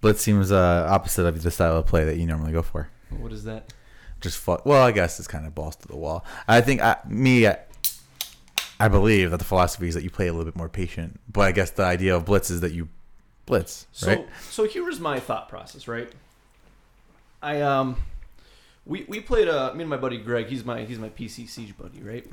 Blitz seems uh, opposite of the style of play that you normally go for. What is that? Just well, I guess it's kind of balls to the wall. I think I, me, I, I believe that the philosophy is that you play a little bit more patient. But I guess the idea of blitz is that you blitz, So right? so here was my thought process, right? I um we we played uh me and my buddy Greg, he's my he's my PC siege buddy, right?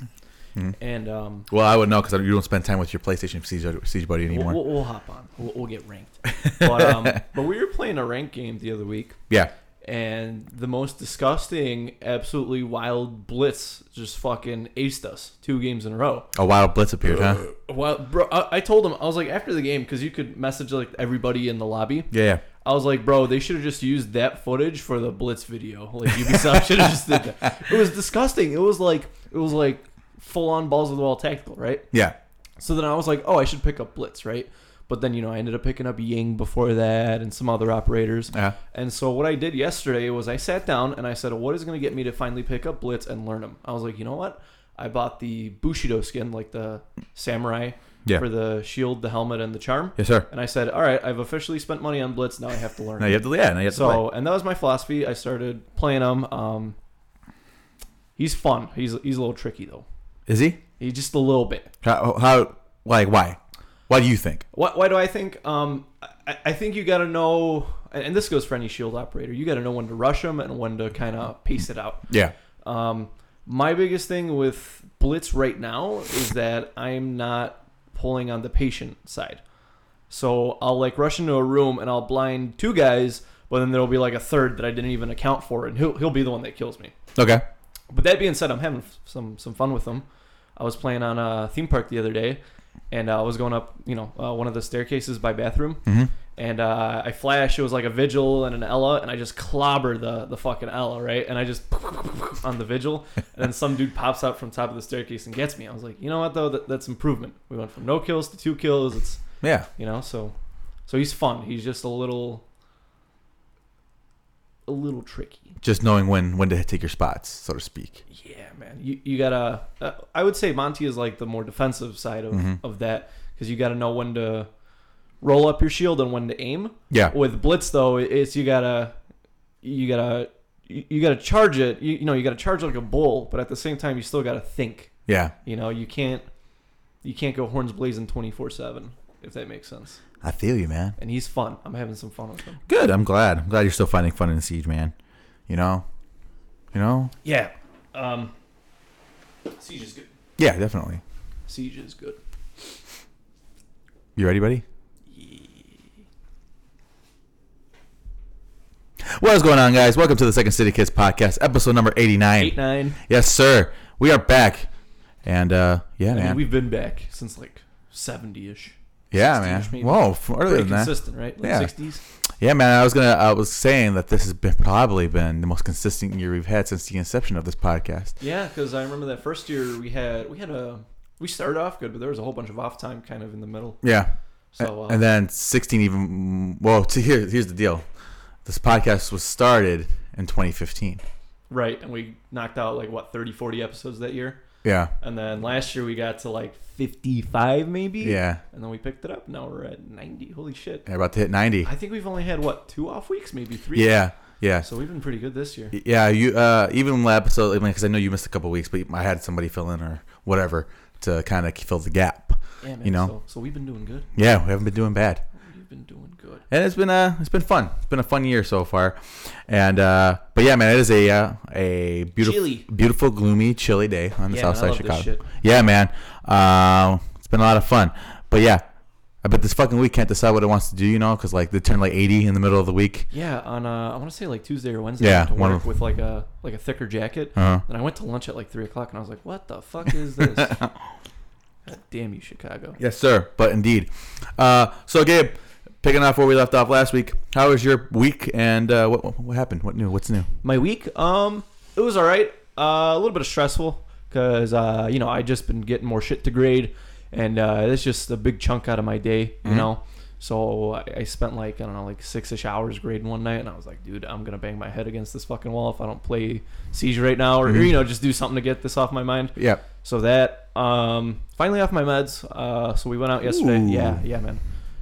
Mhm. And um Well, I would know because you don't spend time with your PlayStation Siege, Siege buddy anymore. we'll, we'll hop on. We'll, we'll get ranked. But um but we were playing a ranked game the other week yeah, and the most disgusting, absolutely wild blitz just fucking aced us two games in a row. a wild blitz appeared, huh? Well, bro, I, I told him I was like after the game because you could message like everybody in the lobby. Yeah, yeah. I was like, bro, they should have just used that footage for the Blitz video. Like Ubisoft should have just did that. It was disgusting. It was like it was like full on balls of the wall tactical, right? Yeah. So then I was like, oh, I should pick up Blitz, right? But then you know I ended up picking up Ying before that and some other operators. Yeah. And so what I did yesterday was I sat down and I said, what is going to get me to finally pick up Blitz and learn him? I was like, you know what? I bought the Bushido skin, like the samurai, Yeah. for the shield, the helmet, and the charm. Yes, sir. And I said, all right, I've officially spent money on Blitz. Now I have to learn. Now you have to, yeah, now you have to play. So, and that was my philosophy. I started playing him. Um, he's fun. He's he's a little tricky though. Is he? He's just a little bit. How, how, like, why? Why do you think? Why, why do I think? Um, I, I think you got to know, and and this goes for any shield operator. You got to know when to rush them and when to kind of pace it out. Yeah. Um, my biggest thing with Blitz right now is that I'm not pulling on the patient side. So I'll like rush into a room and I'll blind two guys, but then there'll be like a third that I didn't even account for, and he'll he'll be the one that kills me. Okay. But that being said, I'm having some some fun with them. I was playing on a theme park the other day, and uh, I was going up, you know, uh, one of the staircases by bathroom, Mm-hmm. and uh, I flash. It was like a vigil and an Ela, and I just clobbered the the fucking Ela, right? And I just on the vigil, and then some dude pops out from top of the staircase and gets me. I was like, you know what though, that, that's improvement. We went from no kills to two kills. It's Yeah. you know, so so he's fun. He's just a little a little tricky. Just knowing when when to take your spots, so to speak. Yeah, man. You you gotta. Uh, I would say Monty is like the more defensive side of, Mhm. of that because you gotta know when to roll up your shield and when to aim. Yeah. With Blitz though, it's you gotta you gotta you, you gotta charge it. You, you know you gotta charge like a bull, but at the same time you still gotta think. Yeah. You know you can't you can't go horns blazing twenty four seven if that makes sense. I feel you, man. And he's fun. I'm having some fun with him. Good. I'm glad. I'm glad you're still finding fun in Siege, man. You know. You know. Yeah. Um. Siege is good. Yeah, definitely. Siege is good. You ready, buddy? What is going on, guys? Welcome to the Second City Kids podcast, episode number 89. Eight nine. Yes, sir. We are back. And, uh, yeah, I mean, man. we've been back since like 70 ish. Yeah, 60-ish man. maybe. Whoa, earlier Pretty than that. consistent, right? Like Yeah. 60s. Yeah, man. I was gonna. I was saying that this has been probably been the most consistent year we've had since the inception of this podcast. Yeah, because I remember that first year we had we had a we started off good, but there was a whole bunch of off time kind of in the middle. Yeah. So uh, and then 16 even. Well, to here, here's the deal. This podcast was started in 2015. right, and we knocked out like what 30, 40 episodes that year, Yeah. and then last year we got to like fifty five maybe. Yeah. And then we picked it up. Now we're at ninety. Holy shit! They're about to hit 90. I think we've only had what two off weeks, maybe three. Yeah. Yeah. So we've been pretty good this year. Yeah, you uh, even last episode because I know you missed a couple weeks, but I had somebody fill in or whatever to kind of fill the gap. Yeah, man. You know. So, so we've been doing good. Yeah, we haven't been doing bad, We've been doing good. and it's been uh it's been fun. It's been a fun year so far, and uh, but yeah, man, it is a uh, a beautiful, Chilly. beautiful, gloomy, chilly day on the Yeah, south man, side of Chicago. Yeah, man, uh, it's been a lot of fun, but yeah. I bet this fucking week can't decide what it wants to do, you know, because like they turn like 80 in the middle of the week. Yeah, on uh, I want to say like Tuesday or Wednesday. Yeah, I went to one work with like a like a thicker jacket. Uh-huh. And I went to lunch at like three o'clock, and I was like, "What the fuck is this?" God damn you, Chicago. Yes, sir. But indeed. Uh, so, Gabe, picking off where we left off last week, how was your week and uh, what, what happened? What new? What's new? My week, um, it was all right. Uh, a little bit of stressful because uh, you know I just been getting more shit to grade, and uh, it's just a big chunk out of my day, you Mhm. know. So I, I spent like I don't know like six ish hours grading one night, and I was like, dude, I'm gonna bang my head against this fucking wall if I don't play Siege right now, or, or Mhm. you know just do something to get this off my mind. Yeah. So that um, finally off my meds. Uh, so we went out yesterday. Ooh. Yeah, yeah, man,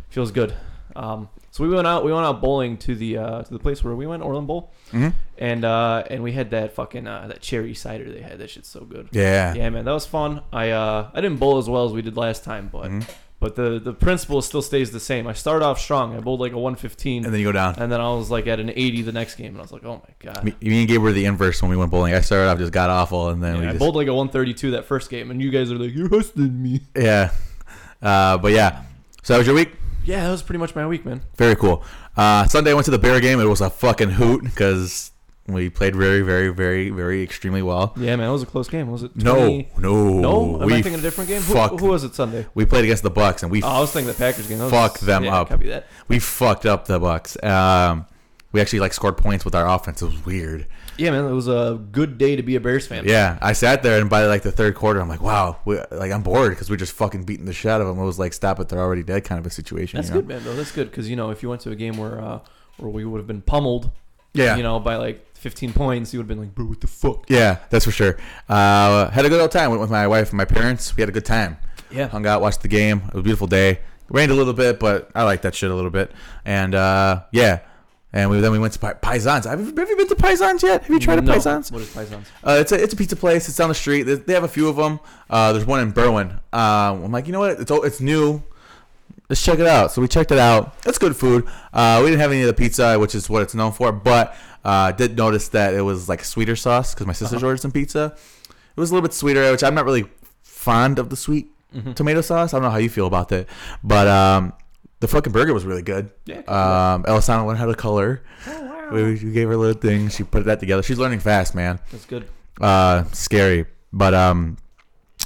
feels good. Um, So we went out. We went out bowling to the uh, to the place where we went, Orland Bowl, Mhm. and uh, and we had that fucking uh, that cherry cider they had. That shit's so good. Yeah. Yeah, man, that was fun. I uh, I didn't bowl as well as we did last time, but Mhm. but the the principle still stays the same. I started off strong. I bowled like a 115, And then you go down. and then I was like at an 80 the next game, and I was like, oh my god. Me, me and Gabe were the inverse when we went bowling. I started off just got awful, and then Yeah, we I just bowled like a 132 that first game, and you guys are like, you're me. yeah. Uh, but yeah, so that was your week. Yeah, that was pretty much my week, man. Very cool. Uh, Sunday I went to the Bear game. It was a fucking hoot because we played very, very, very, very extremely well. Yeah, man, it was a close game. Was it? No, 20? no, no. Am we I thinking a different game? Who, fuck- who was it Sunday? We played against the Bucks and we Oh, I was thinking the Packers game. Fuck them yeah, up. Copy that. we fucked up the Bucks. Um, we actually like scored points with our offense. It was weird. Yeah, man, it was a good day to be a Bears fan. Yeah, I sat there and by like the third quarter, I'm like, wow, we, like I'm bored because we're just fucking beating the shit out of them. It was like, stop it, they're already dead kind of a situation. That's you know? good, man. Though that's good because you know if you went to a game where uh, where we would have been pummeled, Yeah, you know, by like 15 points, you would have been like, bro, what the fuck? yeah, that's for sure. Uh, had a good old time. Went with my wife and my parents. We had a good time. Yeah. hung out, watched the game. It was a beautiful day. Rained a little bit, but I like that shit a little bit. And uh, yeah, and we then we went to Paisans. Have you, have you been to Paisans yet? Have you tried a no. Paisans? What is Paisans? Uh, it's a it's a pizza place. It's down the street. They, they have a few of them. Uh, there's one in Berwyn. Um, I'm like, you know what? It's it's new. Let's check it out. So we checked it out. It's good food. Uh, we didn't have any of the pizza, which is what it's known for, but uh, did notice that it was like sweeter sauce because my sister's Uh-huh. ordered some pizza. It was a little bit sweeter, which I'm not really fond of the sweet Mhm. tomato sauce. I don't know how you feel about that, but um, the fucking burger was really good. Yeah. Um, Elisana learned how to color. oh, wow. We, we gave her a little thing. She put that together. She's learning fast, man That's good. uh scary but um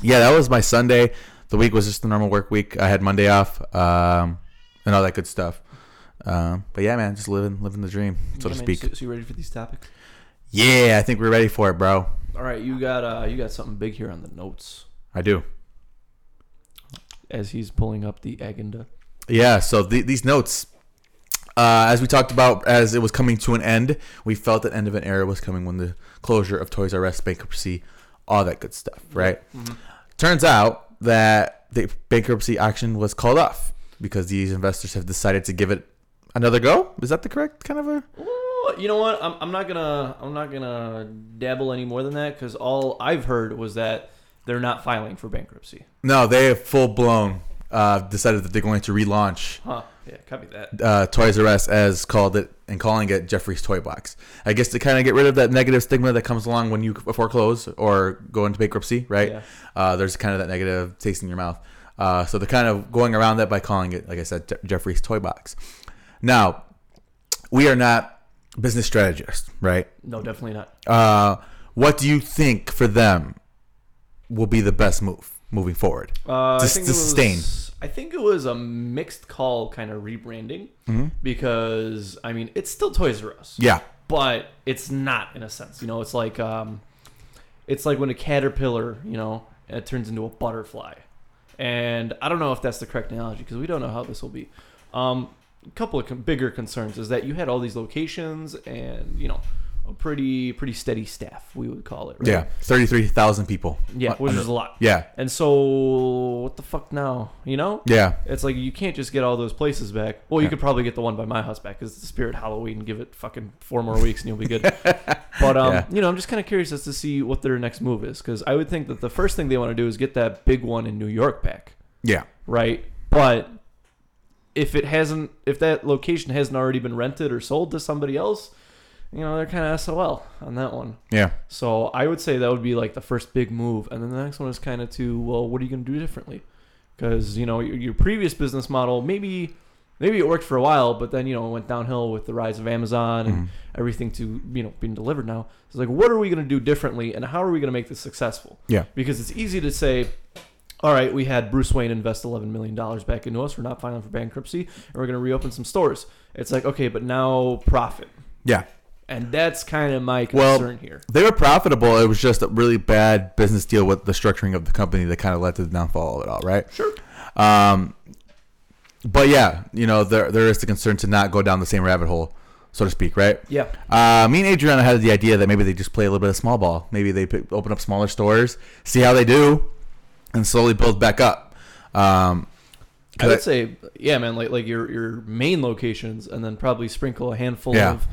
yeah that was my sunday the week was just the normal work week i had monday off um and all that good stuff um but yeah man just living living the dream so Yeah, to man, speak So, so you ready for these topics? yeah i think we're ready for it bro All right, you got uh, you got something big here on the notes i do as he's pulling up the agenda. Yeah so the, these notes uh, as we talked about as it was coming to an end we felt that end of an era was coming when the closure of toys r us bankruptcy all that good stuff right Mhm. Turns out that the bankruptcy action was called off because these investors have decided to give it another go. Is that the correct kind of a? Ooh, You know what? I'm, I'm not gonna I'm not gonna dabble any more than that because all I've heard was that they're not filing for bankruptcy. No, they have full blown uh, decided that they're going to relaunch Huh? Yeah, copy that. uh, Toys R Us as called it and calling it Geoffrey's Toy Box. I guess to kind of get rid of that negative stigma that comes along when you foreclose or go into bankruptcy, right? Yeah. Uh, there's kind of that negative taste in your mouth. Uh, so they're kind of going around that by calling it, like I said, Je- Geoffrey's Toy Box. Now, we are not business strategists, right? No, definitely not. Uh, what do you think for them will be the best move moving forward? Uh, To I think it sustain. was- I think it was a mixed call kind of rebranding because I mean it's still Toys R Us. Yeah, but it's not in a sense. You know, it's like um, it's like when a caterpillar, you know, it turns into a butterfly. And I don't know if that's the correct analogy because we don't know how this will be. Um, a couple of con- bigger concerns is that you had all these locations and you know a pretty pretty steady staff we would call it. Right? yeah, thirty-three thousand people. yeah, Uh, which is a lot. yeah, And so what the fuck now? You know, yeah, it's like you can't just get all those places back. Well, you Yeah. could probably get the one by my house back because it's the Spirit Halloween. Give it fucking four more weeks and you'll be good. but um, Yeah. you know, I'm just kind of curious as to see what their next move is because I would think that the first thing they want to do is get that big one in New York back, yeah, right? But if it hasn't, if that location hasn't already been rented or sold to somebody else, you know, they're kind of SOL on that one. yeah, So I would say that would be like the first big move, and then the next one is kind of to well, what are you going to do differently? Because you know your, your previous business model maybe maybe it worked for a while, but then you know it went downhill with the rise of Amazon and Mhm. everything to you know being delivered now. It's like what are we going to do differently, and how are we going to make this successful? Yeah. Because it's easy to say. All right, we had Bruce Wayne invest eleven million dollars back into us. We're not filing for bankruptcy, and we're going to reopen some stores. It's like okay, but now profit, yeah. And that's kind of my Well, concern here. They were profitable. It was just a really bad business deal with the structuring of the company that kind of led to the downfall of it all, right? Sure. Um, but yeah, you know, there there is the concern to not go down the same rabbit hole, so to speak, right? Yeah. Uh, me and Adriana had the idea that maybe they just play a little bit of small ball. Maybe they pick, open up smaller stores, see how they do, and slowly build back up. Um, I would say, yeah, man, like like your your main locations, and then probably sprinkle a handful Yeah. of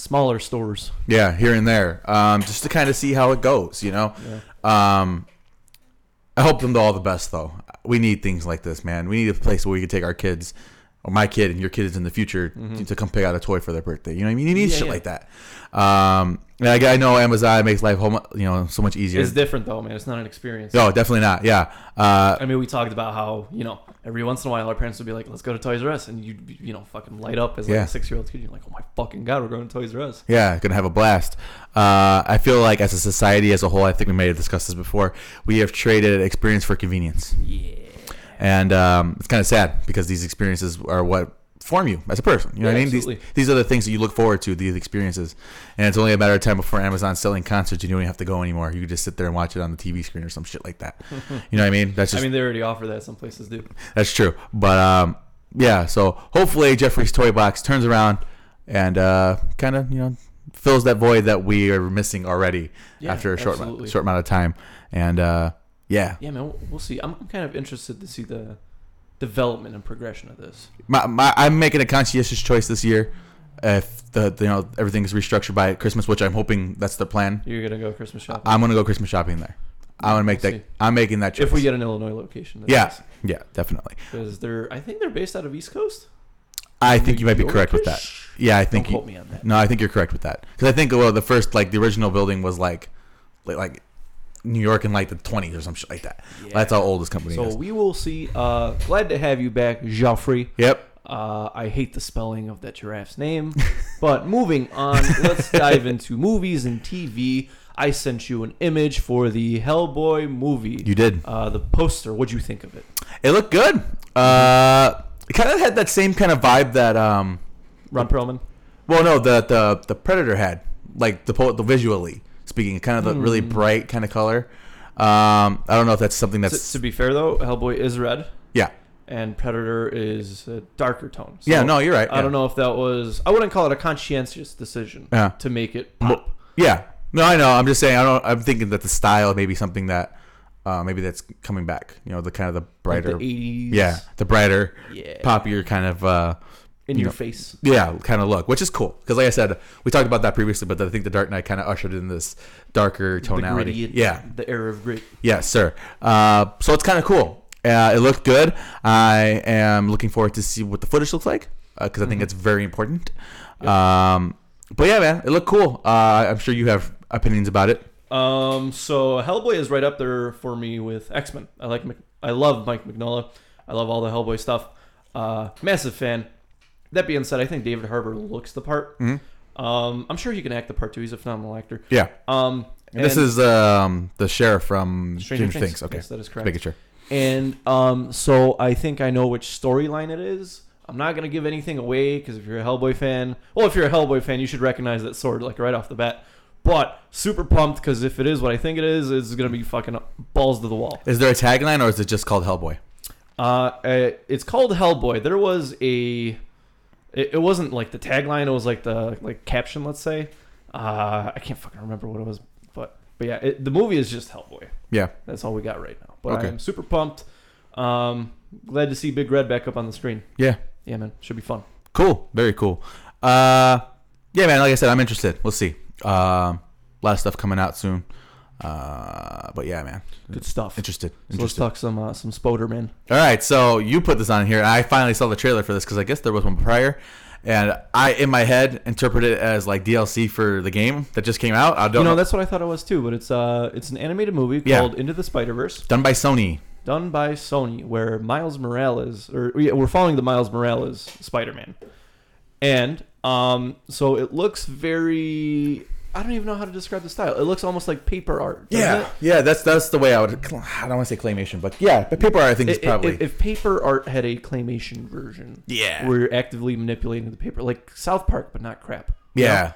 smaller stores. Yeah, here and there, um, just to kind of see how it goes. You know, um, I hope them all the best though. We need things like this, man. We need a place where we can take our kids, or my kid and your kids in the future, to, to come pick out a toy for their birthday. You know what I mean? You need Mm-hmm. Yeah, shit yeah. like that. Um, and I, I know Amazon makes life home, you know, so much easier. It's different though, man. It's not an experience. No, definitely not. Yeah. Uh, I mean, we talked about how you know every once in a while our parents would be like, "Let's go to Toys R Us," and you you know fucking light up as like Yeah. a six year old kid. You're like, "Oh my fucking god, we're going to Toys R Us." Yeah, gonna have a blast. Uh, I feel like as a society as a whole, I think we may have discussed this before. We have traded experience for convenience, Yeah. And um, it's kind of sad because these experiences are what form you as a person. You know Yeah, what I mean? These, absolutely. these are the things that you look forward to. These experiences, and it's only a matter of time before Amazon's selling concerts. and You don't even have to go anymore. You can just sit there and watch it on the TV screen or some shit like that. you know what I mean? That's just, I mean, they already offer that. Some places do. that's true. But um, yeah, so hopefully Geoffrey's toy box turns around and uh, kind of you know fills that void that we are missing already Yeah, after a short absolutely. short amount of time. And uh, yeah, Yeah, man. We'll, we'll see. I'm, I'm kind of interested to see the development and progression of this. my, my, I'm making a conscientious choice this year. If the, the you know everything is restructured by Christmas, which I'm hoping that's the plan, You're gonna go Christmas shopping. I'm gonna go Christmas shopping there. I'm gonna make We'll that. see. I'm making that choice. if we get an Illinois location, yeah, is. yeah, definitely. because they're I think they're based out of East Coast. I think you might be correct with that. Yeah, I think Don't you, quote me on that. No, I think you're correct with that. Because I think well, the first like the original building was like, like New York in like the 20s or some shit like that. Yeah. That's how old this company So is. we will see. Uh, glad to have you back, Geoffrey. Yep. Uh, I hate the spelling of that giraffe's name. but moving on, let's dive into movies and TV. I sent you an image for the Hellboy movie. You did. Uh, the poster. What'd you think of it? It looked good. Uh, it kind of had that same kind of vibe that um, Ron Perlman. well, no, the the the Predator had, like the the visually speaking, kind of the really Hmm. bright kind of color. Um, I don't know if that's something To, that's to be fair though, Hellboy is red, yeah, and Predator is a darker tone. So yeah. No, you're right. I yeah. don't know if that was. I wouldn't call it a conscientious decision Yeah. to make it pop. Yeah. No, I know. I'm just saying. I don't. I'm thinking that the style may be something that, uh, maybe that's coming back. You know, the kind of the brighter, the 80s. yeah, the brighter, Yeah. poppier kind of, uh, in you your know, face. yeah, kind of look, which is cool. Because like I said, we talked about that previously, but I think the Dark Knight kind of ushered in this darker The tonality. gritty, yeah, The era of grit. yes, sir. Uh, so it's kind of cool. Uh, it looked good. I am looking forward to see what the footage looks like because I think Mhm. it's very important. Um, but yeah, man, it looked cool. Uh, I'm sure you have opinions about it. Um, so Hellboy is right up there for me with X Men. I like, I love Mike Mignola. I love all the Hellboy stuff. Uh, massive fan. That being said, I think David Harbour looks the part. Mhm. Um, I'm sure he can act the part too. He's a phenomenal actor. Yeah. Um, And this is um, the sheriff from Stranger Stranger, Things. Things. Okay, Yes, that is correct. making sure. And um, so I think I know which storyline it is. I'm not gonna give anything away because if you're a Hellboy fan, well, if you're a Hellboy fan, you should recognize that sword like right off the bat. But super pumped because if it is what I think it is, it's gonna be fucking balls to the wall. Is there a tagline or is it just called Hellboy? Uh, uh, it's called Hellboy. There was a, it, it wasn't like the tagline. It was like the like caption. Let's say, uh, I can't fucking remember what it was, but but yeah, it, the movie is just Hellboy. Yeah. That's all we got right now. But Okay. I'm super pumped. Um, glad to see Big Red back up on the screen. Yeah. Yeah, man, should be fun. Cool. Very cool. Uh, yeah, man. Like I said, I'm interested. We'll see. Um, a lot of stuff coming out soon. Uh, but yeah, man. Good stuff. Interested. So let's talk some uh, some Spoder, man. All right, so you put this on here, and I finally saw the trailer for this because I guess there was one prior, and I, in my head, interpreted it as like DLC for the game that just came out. I don't You know, know. that's what I thought it was too. But it's uh, it's an animated movie Yeah. called Into the Spider Verse, Done by Sony. done by Sony, where Miles Morales, or yeah, we're following the Miles Morales Spider Man, and um, so it looks very. I don't even know how to describe the style. It looks almost like paper art. Yeah, it? yeah. That's that's the way I would. I don't want to say claymation, but yeah, but paper art I think is I- i- probably. If, if paper art had a claymation version, yeah. where you're actively manipulating the paper, like South Park, but not crap. you know? yeah.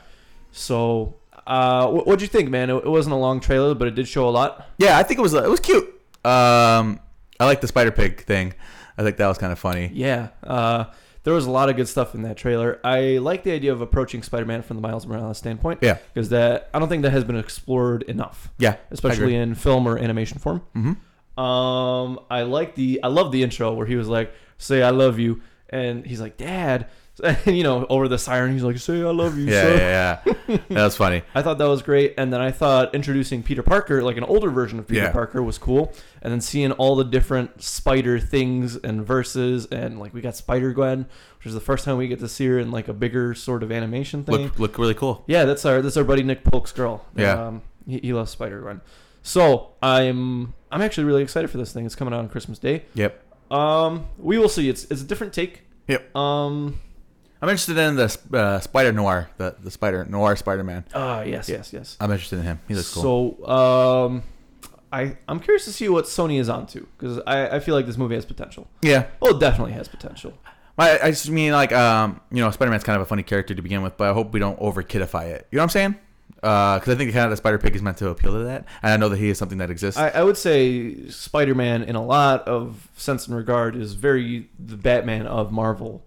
So, uh, what, what'd you think, man? It, it wasn't a long trailer, but it did show a lot. Yeah, I think it was it was cute. Um, I like the spider pig thing. I think that was kind of funny. Yeah, uh, there was a lot of good stuff in that trailer. I like the idea of approaching Spider-Man from the Miles Morales standpoint. Yeah. because that I don't think that has been explored enough, Yeah, especially in film or animation form. hmm Um, I like the I love the intro where he was like, "Say I love you," and he's like, "Dad," you know, over the siren, he's like, "Say I love you." Yeah, son." yeah, yeah. that was funny. I thought that was great, and then I thought introducing Peter Parker, like an older version of Peter Yeah. Parker, was cool. And then seeing all the different Spider things and verses, and like we got Spider Gwen, which is the first time we get to see her in like a bigger sort of animation thing. Look, look really cool. Yeah, that's our that's our buddy Nick Polk's girl. Yeah. um, he, he loves Spider Gwen. So I'm I'm actually really excited for this thing. It's coming out on Christmas Day. Yep. Um, we will see. It's it's a different take. Yep. Um. I'm interested in the uh, Spider Noir, the the Spider Noir Spider Man. Ah, yes, yes, yes. I'm interested in him. He looks cool. So, um, I I'm curious to see what Sony is onto because I, I feel like this movie has potential. yeah, Oh, it definitely has potential. I, I just mean like um, you know, Spider Man's kind of a funny character to begin with, but I hope we don't over kidify it. You know what I'm saying? Because I think kind of the Spider Pig is meant to appeal to that, and I know that he is something that exists. I, I would say Spider Man, in a lot of sense and regard, is very the Batman of Marvel.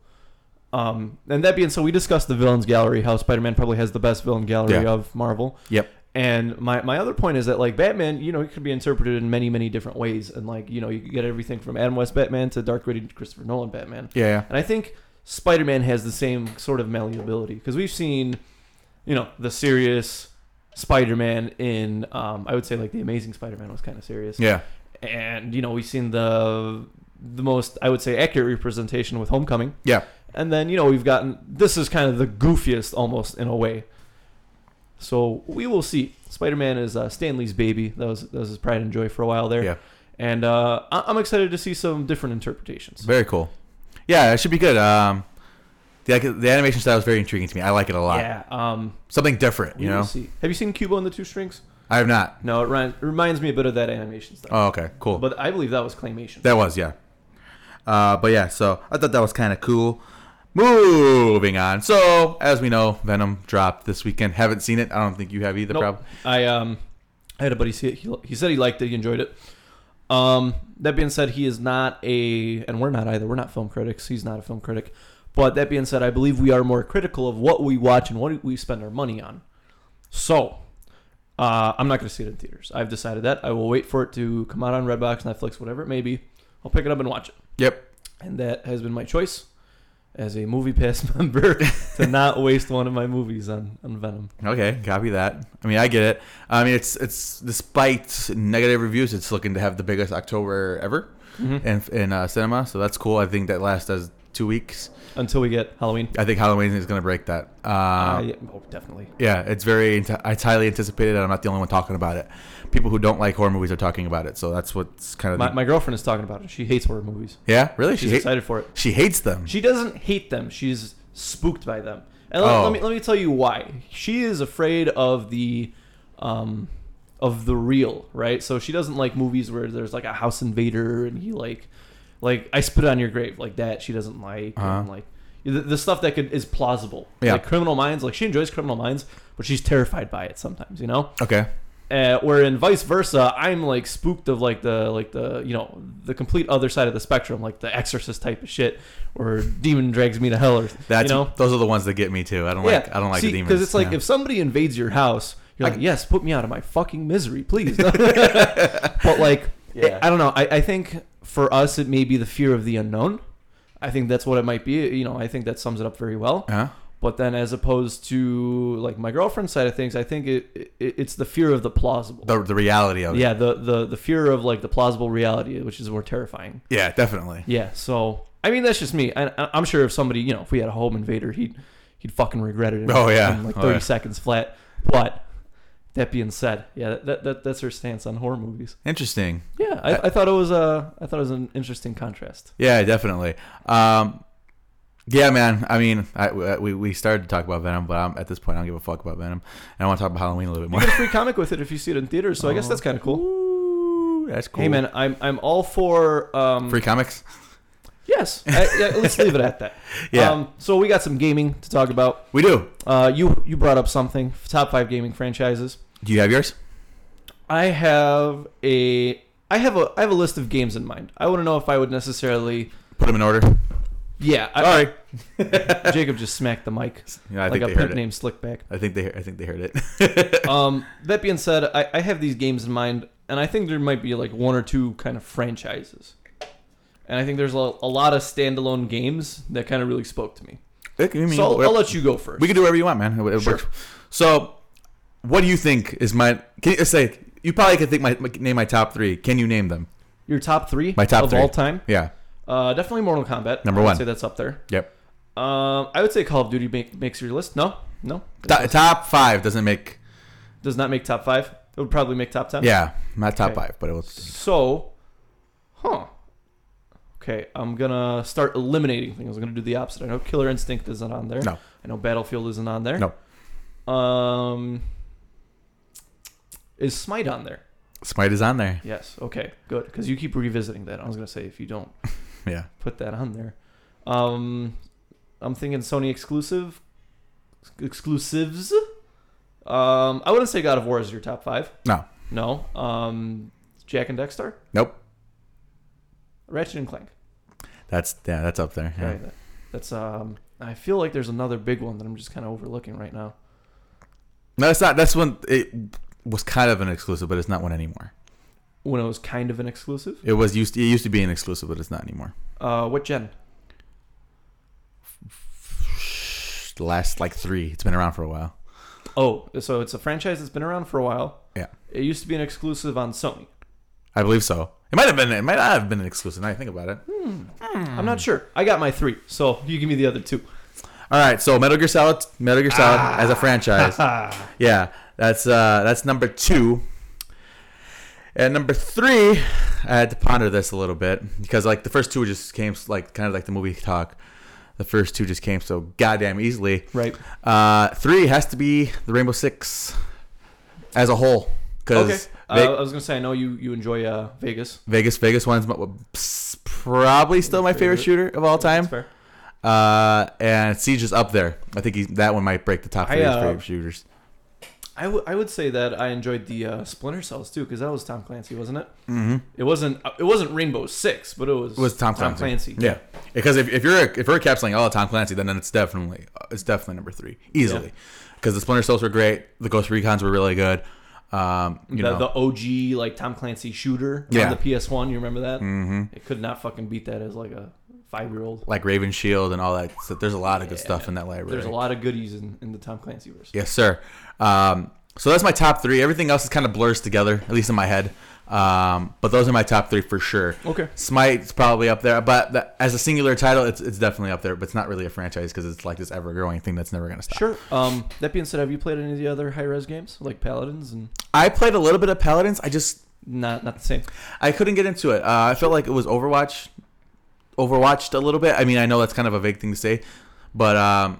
Um, and that being so, we discussed the villains gallery, how Spider Man probably has the best villain gallery Yeah. of Marvel. yep. And my, my other point is that like Batman, you know, he could be interpreted in many many different ways, and like you know, you could get everything from Adam West Batman to Dark gritty Christopher Nolan Batman. Yeah. yeah. And I think Spider Man has the same sort of malleability because we've seen, you know, the serious Spider Man in, um, I would say like the Amazing Spider Man was kind of serious, Yeah. and you know we've seen the the most I would say accurate representation with Homecoming, Yeah. And then you know we've gotten this is kind of the goofiest almost in a way. So we will see. Spider Man is uh, Stan Lee's baby. That was that was his pride and joy for a while there. Yeah. And uh, I'm excited to see some different interpretations. Very cool. Yeah, it should be good. Um, the the animation style is very intriguing to me. I like it a lot. Yeah. Um, Something different, you know. see. Have you seen Kubo and the Two Strings? I have not. No, it ri- reminds me a bit of that animation stuff. Oh, okay, cool. But I believe that was claymation. That was yeah. Uh, but yeah, so I thought that was kind of cool. Moving on. So as we know, Venom dropped this weekend. Haven't seen it. I don't think you have either. Nope. Prob- I um, I had a buddy see it. He, he said he liked it. He enjoyed it. Um, that being said, he is not a, and we're not either. We're not film critics. He's not a film critic. But that being said, I believe we are more critical of what we watch and what we spend our money on. So, uh, I'm not going to see it in theaters. I've decided that. I will wait for it to come out on Redbox, Netflix, whatever it may be. I'll pick it up and watch it. Yep. And that has been my choice as a movie pass member to not waste one of my movies on, on Venom. Okay, copy that. I mean, I get it. I mean, it's it's despite negative reviews, it's looking to have the biggest October ever in in uh, cinema. So that's cool. I think that lasts as two weeks. Until we get Halloween. I think Halloween is going to break that. Uh, Uh, yeah, oh, definitely. Yeah, it's very. It's highly anticipated, and I'm not the only one talking about it. People who don't like horror movies are talking about it, so that's what's kind of. My, the, my girlfriend is talking about it. She hates horror movies. yeah, really. She's She hate, excited for it. she hates them. She doesn't hate them. She's spooked by them. And let, Oh. let me let me tell you why. She is afraid of the, um, of the real. Right. So she doesn't like movies where there's like a house invader and he like, like I spit on your grave like that. She doesn't like Uh-huh. and like the, the stuff that could is plausible. Yeah. Like Criminal Minds. Like she enjoys Criminal Minds, but she's terrified by it sometimes. You know. okay. Uh, where in vice versa, I'm like spooked of like the like the you know the complete other side of the spectrum, like the Exorcist type of shit, or demon drags me to hell, or That's you know, those are the ones that get me too. I don't like. I don't like the demons because it's like Yeah. if somebody invades your house, you're I- like, yes, put me out of my fucking misery, please. but like, Yeah. I don't know. I, I think for us, it may be the fear of the unknown. I think that's what it might be. You know, I think that sums it up very well. Huh? But then, as opposed to like my girlfriend's side of things, I think it, it it's the fear of the plausible. the the reality of it. Yeah, the, the the fear of like the plausible reality, which is more terrifying. Yeah, definitely. Yeah, so I mean that's just me. I, I- I'm sure if somebody, you know, if we had a home invader, he'd he'd fucking regret it. In, Oh, yeah. in like Oh, 30 yeah. seconds flat. But that being said, yeah, that, that that's her stance on horror movies. Interesting. Yeah, I, I thought it was uh I thought it was an interesting contrast. Yeah, definitely. Um, yeah, man. I mean, I, we we started to talk about Venom, but I'm, at this point, I don't give a fuck about Venom, and I want to talk about Halloween a little bit more. You get a free comic with it if you see it in theaters, so I guess that's kind of cool. Ooh, that's cool. Hey man, I'm I'm all for um free comics. yes. I, yeah, let's leave it at that. Yeah. Um, so we got some gaming to talk about. We do. Uh, you you brought up something top five gaming franchises. Do you have yours? I have a I have a I have a list of games in mind. I want to know if I would necessarily Put them in order. Yeah. I, Sorry. Jacob just smacked the mic Yeah, I like think a they pimp it. named Slickback. I think they. I think they heard it. Um, that being said, I, I have these games in mind. and I think there might be like one or two kind of franchises. And I think there's a, a lot of standalone games that kind of really spoke to me. I mean, so I'll, I'll let you go first. we can do whatever you want, man. It, it Sure. works. So, what do you think is my? Can you say you probably can think my name my top three? Can you name them? Your top three My top of three. all time? Yeah. Uh, definitely Mortal Kombat. Number I would one. Say that's up there. Yep. Um, I would say Call of Duty make, makes your list. No, no, To- top five doesn't make. does not make top five. It would probably make top ten. Yeah, not top Okay. five, but it was. So, huh? Okay, I'm gonna start eliminating things. I'm gonna do the opposite. I know Killer Instinct isn't on there. No. I know Battlefield isn't on there. No. Um, is Smite on there? Smite is on there. Yes. Okay. Good. Because you keep revisiting that. I was gonna say if you don't Yeah. put that on there. Um, I'm thinking Sony exclusive exclusives. Um, I wouldn't say God of War is your top five. No. No. Um, Jak and Daxter, Nope. Ratchet and Clank. That's yeah. That's up there. Yeah. That- that's um. I feel like there's another big one that I'm just kind of overlooking right now. No, it's not. That's when it was kind of an exclusive, but it's not one anymore. When it was kind of an exclusive. It was used. it used to be an exclusive, but it's not anymore. Uh, what gen? The last like three. It's been around for a while. Oh, so it's a franchise that's been around for a while. Yeah. It used to be an exclusive on Sony. I believe so. It might have been. It might not have been an exclusive. Now I think about it. I'm not sure. I got my three, so you give me the other two. All right. So Metal Gear Solid. Metal Gear Solid as a franchise. Yeah, that's uh, that's number two. And number three, I had to ponder this a little bit because like the first two just came like kind of like the movie talk. The first two just came so goddamn easily. Right. Uh, three has to be the Rainbow Six as a whole Okay. because Uh, I was gonna say I know you you enjoy uh, Vegas. Vegas Vegas one's my- probably still my favorite shooter of all time. That's fair. Uh, and Siege is up there. I think that one might break the top three uh, favorite shooters. I, w- I would say that I enjoyed the uh, Splinter Cells too because that was Tom Clancy, wasn't it? Mm-hmm. It wasn't it wasn't Rainbow Six, but it was It was Tom Clancy. Clancy. Yeah, because if, if you're if you're capturing all of Tom Clancy, then, then it's definitely it's definitely number three easily. Because the Splinter Cells were great, the Ghost Recons were really good. Um, you the, know, the OG like Tom Clancy shooter Yeah. on the PS1. You remember that? hmm It could not fucking beat that as like a five year old. like Raven Shield and all that. So there's a lot of good Yeah. stuff in that library. There's a lot of goodies in, in the Tom Clancy verse. Yes, sir. Um, so that's my top three. Everything else is kind of blurs together, at least in my head. Um, but those are my top three for sure. Okay. Smite's probably up there, but that, as a singular title, it's it's definitely up there. But it's not really a franchise because it's like this ever growing thing that's never gonna stop. Sure. Um, that being said, have you played any of the other Hi-Rez games like Paladins and I played a little bit of Paladins. I just not not the same? I couldn't get into it. Uh, I felt like it was Overwatch, overwatched a little bit. I mean, I know that's kind of a vague thing to say, but um,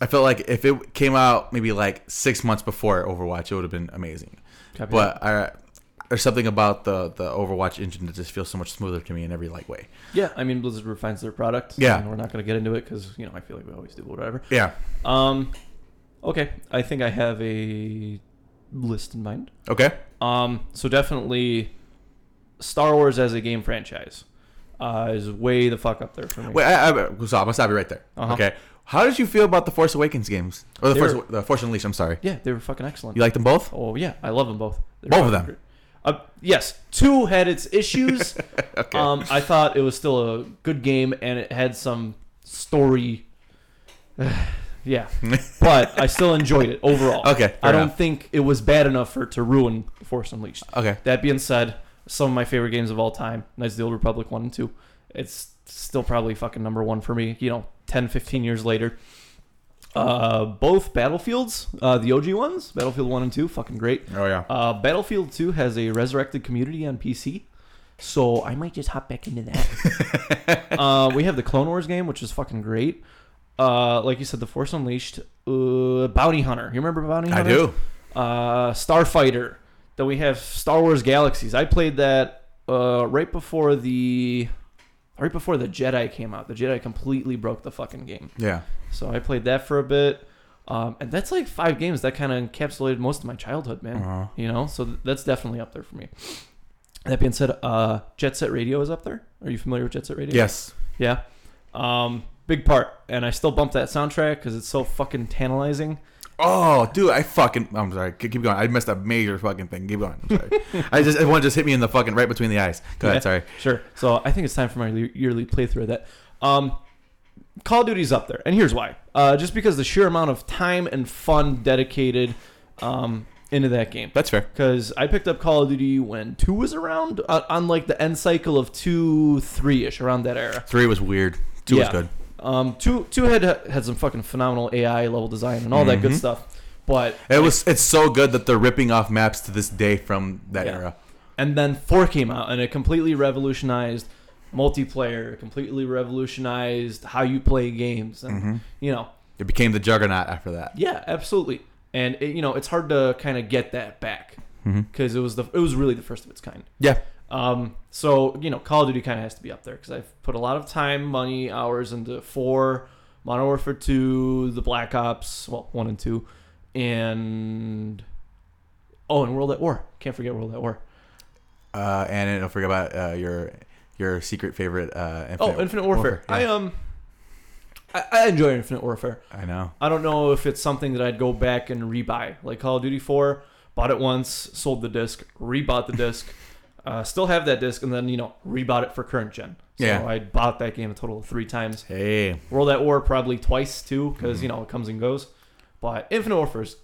I felt like if it came out maybe like six months before Overwatch, it would have been amazing. Copy But I, there's something about the the Overwatch engine that just feels so much smoother to me in every like way. Yeah, I mean Blizzard refines their product. Yeah. and we're not going to get into it because you know I feel like we always do. Whatever. Yeah. Um, okay, I think I have a list in mind. Okay. Um, so definitely, Star Wars as a game franchise uh, is way the fuck up there for me. Wait, I, I, so I'm gonna stop you right there. Uh-huh. Okay. How did you feel about the Force Awakens games or the They Force were- the Force Unleashed? I'm sorry. Yeah, they were fucking excellent. You like them both? Oh yeah, I love them both. They're Both of them? great. Uh, yes, two had its issues. Okay. Um, I thought it was still a good game and it had some story. yeah, but I still enjoyed it overall. Okay, I don't enough. think it was bad enough for it to ruin Force Unleashed. okay. That being said, some of my favorite games of all time, Knights of the Old Republic 1 and 2, it's still probably fucking number one for me, you know, 10, 15 years later. Uh, both Battlefields, uh, the OG ones, Battlefield 1 and 2, fucking great. Oh yeah. Uh, Battlefield 2 has a resurrected community on PC, so I might just hop back into that. uh, we have the Clone Wars game, which is fucking great. Uh, like you said, the Force Unleashed, uh, Bounty Hunter. You remember Bounty Hunter? I do. uh, Starfighter. Then we have Star Wars Galaxies. I played that uh, right before the right before the Jedi came out. The Jedi completely broke the fucking game. Yeah. So I played that for a bit. Um, and that's like five games that kind of encapsulated most of my childhood, man. Uh-huh. You know, so th- that's definitely up there for me. That being said, uh, Jet Set Radio is up there. Are you familiar with Jet Set Radio? Yes. Yeah. Um, big part, and I still bump that soundtrack because it's so fucking tantalizing. Oh, dude, I fucking. I'm sorry. Keep keep going. I missed a major fucking thing. Keep going. I'm sorry. I just one just hit me in the fucking right between the eyes. Go ahead. Yeah. Sorry. Sure. So I think it's time for my yearly playthrough of that. Um, Call of Duty's up there, and here's why. Uh, just because the sheer amount of time and fun dedicated um, into that game. That's fair. Because I picked up Call of Duty when two was around, uh, on like the end cycle of two, three ish, around that era. Three was weird. Two was good. Um, two, two had had some fucking phenomenal AI level design and all that good Mhm. stuff. But It was. It's so good that they're ripping off maps to this day from that Yeah. era. and then four came out, and it completely revolutionized multiplayer. Completely revolutionized how you play games, and hmm you know, It became the juggernaut after that. yeah, absolutely. And it, you know, it's hard to kind of get that back because it was the it was really the first of its kind. Yeah. Um, so you know, Call of Duty kind of has to be up there because I've put a lot of time, money, hours into four, Modern Warfare two, the Black Ops, well, one and two, and oh, and World at War. Can't forget World at War. Uh, and don't forget about uh, your your secret favorite. Uh, Infinite oh, Infinite Warfare. yeah. I um, I, I enjoy Infinite Warfare. I know. I don't know if it's something that I'd go back and rebuy, like Call of Duty Four. Bought it once, sold the disc, rebought the disc, uh, still have that disc, and then you know rebought it for current gen. So Yeah. I bought that game a total of three times. Hey. World at War probably twice too, because Mm-hmm. you know it comes and goes. But Infinite Warfare's,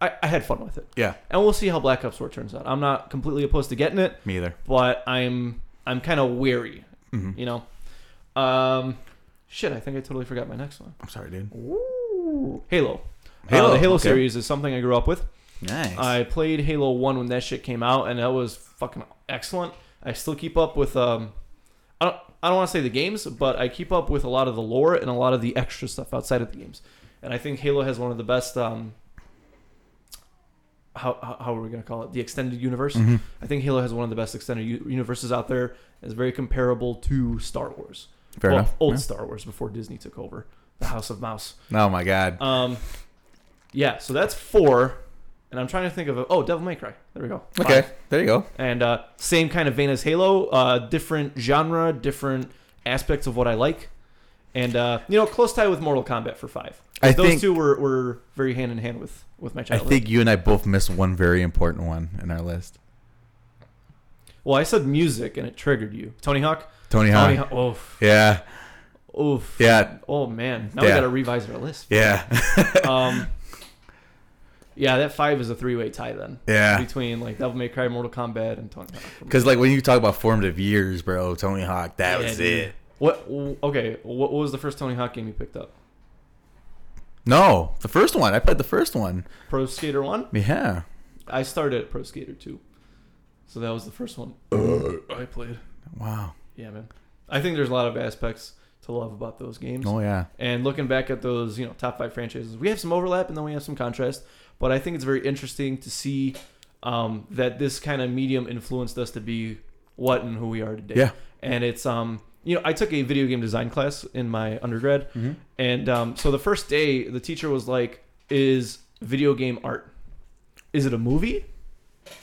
I, I had fun with it, Yeah. and we'll see how Black Ops Four turns out. I'm not completely opposed to getting it, Me either. but I'm I'm kind of wary, hmm you know. Um, shit, I think I totally forgot my next one. I'm sorry, dude. Ooh. Halo. Halo, Uh, the Halo okay. series is something I grew up with. Nice. I played Halo One when that shit came out, and that was fucking excellent. I still keep up with um, I don't I don't want to say the games, but I keep up with a lot of the lore and a lot of the extra stuff outside of the games. And I think Halo has one of the best um, how how, are we gonna call it the extended universe? Mhm. I think Halo has one of the best extended u- universes out there. It's very comparable to Star Wars, Fair well, enough. old Yeah. Star Wars before Disney took over, the House of Mouse. Oh my god. Um, yeah, so that's four, and I'm trying to think of a, oh, Devil May Cry. There we go. Okay. Five. There you go. And uh, same kind of vein as Halo, uh, different genre, different aspects of what I like, and uh, you know, close tie with Mortal Kombat for five. I Those think- two were, were very hand in hand with with my childhood. I think you and I both missed one very important one in our list. Well, I said music, and it triggered you. Tony Hawk. Tony Tony Hawk. Hawk. Oof. Yeah. Oof. Yeah. Oh man. Now we got to revise our list. Yeah. Um. Yeah, that five is a three-way tie then yeah. between like Devil May Cry, Mortal Kombat, and Tony Hawk. Because like when you talk about formative years, bro, Tony Hawk, that Yeah, was dude. it. What? Okay. What was the first Tony Hawk game you picked up? No, the first one. I played the first one. Pro Skater One. Yeah. I started at Pro Skater Two, so that was the first one Uh. I played. Wow. Yeah, man. I think there's a lot of aspects to love about those games. Oh yeah. And looking back at those, you know, top five franchises, we have some overlap and then we have some contrast. But I think it's very interesting to see um, that this kind of medium influenced us to be what and who we are today. Yeah. And it's um, you know, I took a video game design class in my undergrad, and um, so the first day, the teacher was like, "Is video game art? Is it a movie?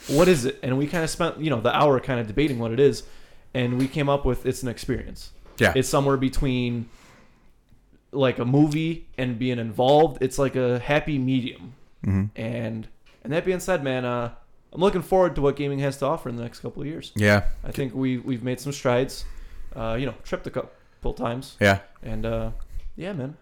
What is it?" And we kind of spent, you know, the hour kind of debating what it is, and we came up with it's an experience. Yeah. It's somewhere between like a movie and being involved. It's like a happy medium. Hmm And and that being said, man, uh, I'm looking forward to what gaming has to offer in the next couple of years. Yeah. I think we we've made some strides. Uh, you know, tripped a couple times, Yeah. and uh, yeah, man.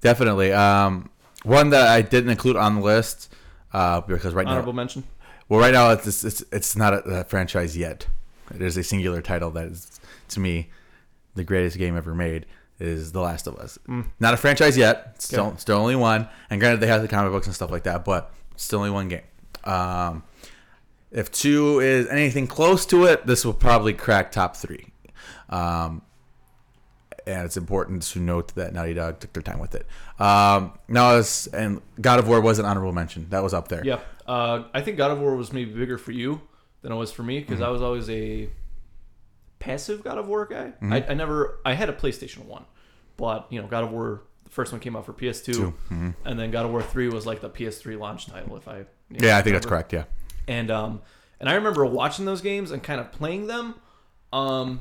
Definitely. Um, one that I didn't include on the list uh, because right now Honorable now, mention. well, right now it's it's it's not a, a franchise yet. It is a singular title that is to me the greatest game ever made. Is The Last of Us. Mm. Not a franchise yet. Still, Okay. still only one. And granted, they have the comic books and stuff like that, but still only one game. Um, if two is anything close to it, this will probably crack top three. Um, and it's important to note that Naughty Dog took their time with it. Um, now, and God of War was an honorable mention. That was up there. Yeah, uh, I think God of War was maybe bigger for you than it was for me Mm-hmm. because I was always a passive God of War guy. Mm-hmm. I, I never, I had a PlayStation One, but you know, God of War, the first one came out for PS2, Two. Mhm. and then God of War Three was like the PS3 launch title. If I, you know, Yeah, I think that's correct. Yeah. And um, and I remember watching those games and kind of playing them. Um,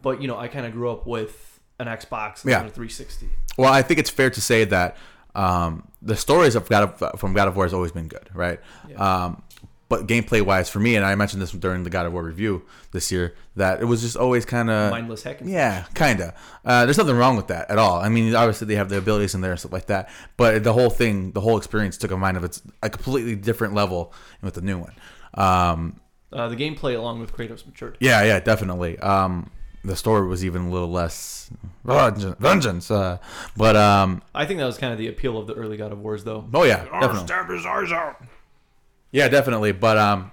but you know, I kind of grew up with an Xbox and Yeah. a 360. Well, I think it's fair to say that um, the stories of God of, from God of War has always been good, right? Yeah. Um, but gameplay wise, for me, and I mentioned this during the God of War review this year, that it was just always kind of Mindless hacking. yeah, kind of. Uh, there's nothing wrong with that at all. I mean, obviously they have the abilities in there and stuff like that, but the whole thing, the whole experience took a mind of its a completely different level with the new one. Um, Uh, the gameplay along with Kratos matured. yeah, yeah, definitely. Um, the story was even a little less vengeance, vengeance uh, but um, I think that was kind of the appeal of the early God of Wars, though. oh yeah, definitely. Stab his eyes out. Yeah, definitely. But um,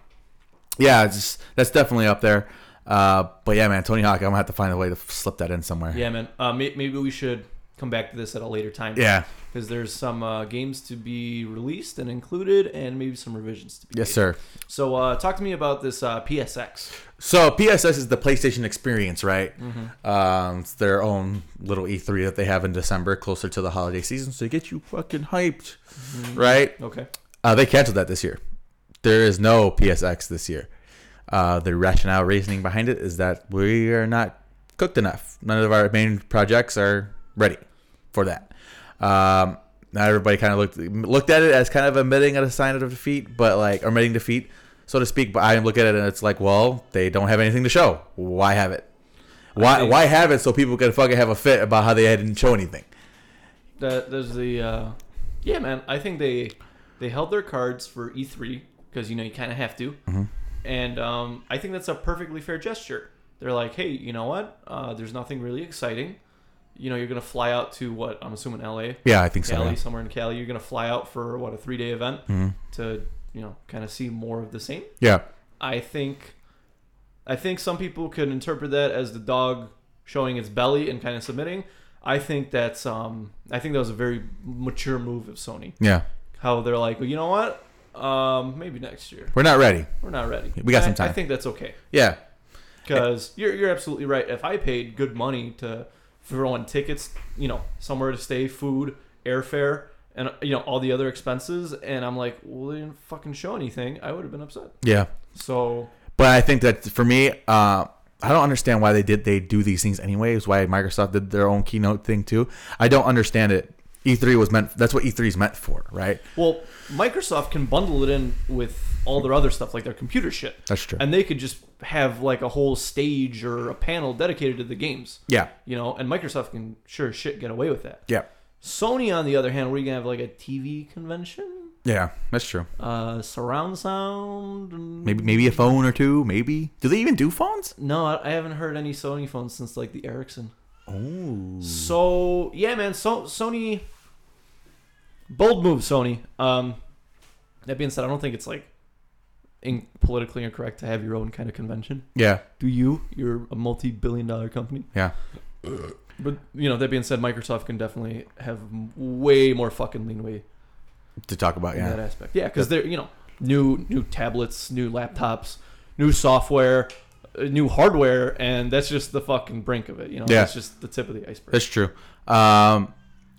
yeah, it's just, that's definitely up there. Uh, but yeah, man, Tony Hawk, I'm gonna have to find a way to slip that in somewhere. Yeah, man. Uh, may- maybe we should come back to this at a later time. Yeah. Because there's some uh, games to be released and included, and maybe some revisions to be. Yes, made. sir. So, uh, talk to me about this uh, PSX. So PSX is the PlayStation Experience, right? Um, it's their own little E3 that they have in December, closer to the holiday season, so they get you fucking hyped, right? Okay. Uh, they canceled that this year. There is no PSX this year. Uh, the rationale reasoning behind it is that we are not cooked enough. None of our main projects are ready for that. Um, now everybody kind of looked looked at it as kind of admitting a sign of defeat, but like admitting defeat, so to speak. But I look at it and it's like, well, they don't have anything to show. Why have it? Why why have it so people can fucking have a fit about how they didn't show anything? That there's the uh, yeah, man. I think they they held their cards for E3 because you know you kind of have to, Mm-hmm. and um, I think that's a perfectly fair gesture. They're like, hey, you know what? Uh, there's nothing really exciting. You know, you're gonna fly out to what I'm assuming L.A. Yeah, I think so. Cali, yeah. somewhere in Cali. You're gonna fly out for what a three day event Mhm. to you know kind of see more of the same. Yeah. I think, I think some people could interpret that as the dog showing its belly and kind of submitting. I think that's um, I think that was a very mature move of Sony. Yeah. How they're like, well, you know what? Um, maybe next year. We're not ready. We're not ready. We got I- some time. I think that's okay Yeah. because you're you're absolutely right. If I paid good money to throw in tickets, you know, somewhere to stay, food, airfare, and you know all the other expenses, and I'm like, well, they didn't fucking show anything, I would have been upset. Yeah. So But I think that for me, uh, I don't understand why they did they do these things anyways. Why Microsoft did their own keynote thing too. I don't understand it. E3 was meant. That's what E3 is meant for, right? Well, Microsoft can bundle it in with all their other stuff, like their computer shit, That's true. and they could just have like a whole stage or a panel dedicated to the games. yeah. You know, and Microsoft can sure as shit get away with that. Yeah. Sony, on the other hand, we're gonna have like a TV convention, Yeah. That's true. uh, surround sound. and- Maybe maybe a phone or two. Maybe. Do they even do phones? No, I I haven't heard any Sony phones since like the Ericsson. Oh. So yeah, man. So Sony, bold move, Sony. Um, that being said, I don't think it's like in politically incorrect to have your own kind of convention. Yeah. Do you? You're a multi-billion-dollar company. Yeah. But you know, that being said, Microsoft can definitely have way more fucking leeway To talk about. in that aspect. Yeah, because they're you know new new tablets, new laptops, new software, uh, new hardware, and that's just the fucking brink of it. You know, Yeah. that's just the tip of the iceberg. That's true. Um,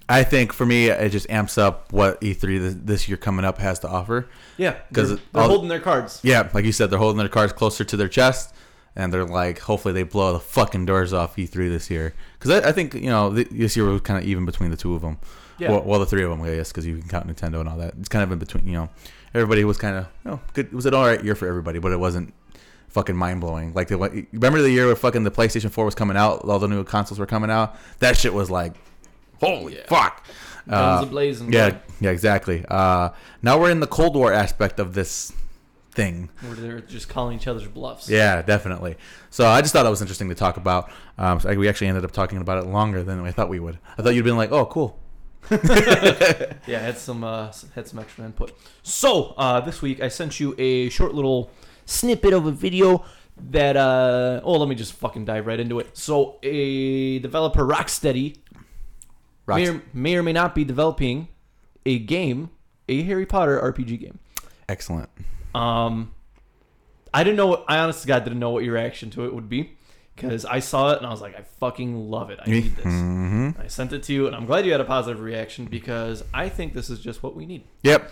I think for me, it just amps up what E3 this, this year coming up has to offer. Yeah, 'Cause they're, they're all- holding their cards. Yeah, like you said, they're holding their cards closer to their chest, and they're like, hopefully they blow the fucking doors off E3 this year. Because I, I think you know th- this year was kind of even between the two of them. Yeah. Well, well the three of them, I guess, because you can count Nintendo and all that. It's kind of in between. You know, everybody was kind of you know good. It was an all right year for everybody, but it wasn't fucking mind blowing. Like the remember the year where fucking the PlayStation 4 was coming out, all the new consoles were coming out. That shit was like, holy Yeah. fuck. Guns Uh, ablazing. yeah, yeah, exactly. Uh, now we're in the Cold War aspect of this thing. where they're just calling each other's bluffs. Yeah, definitely. So I just thought that was interesting to talk about. Um, so we actually ended up talking about it longer than I thought we would. I thought you'd been like, "Oh, cool." Yeah, had some uh, had some extra input. So uh, this week I sent you a short little snippet of a video that. Uh, oh, let me just fucking dive right into it. So a developer, Rocksteady, Rocks- may or, may or may not be developing a game, a Harry Potter RPG game. Excellent. Um, I didn't know. I honestly, God didn't know what your reaction to it would be because I saw it and I was like, I fucking love it. I need this. hmm I sent it to you, and I'm glad you had a positive reaction because I think this is just what we need. Yep.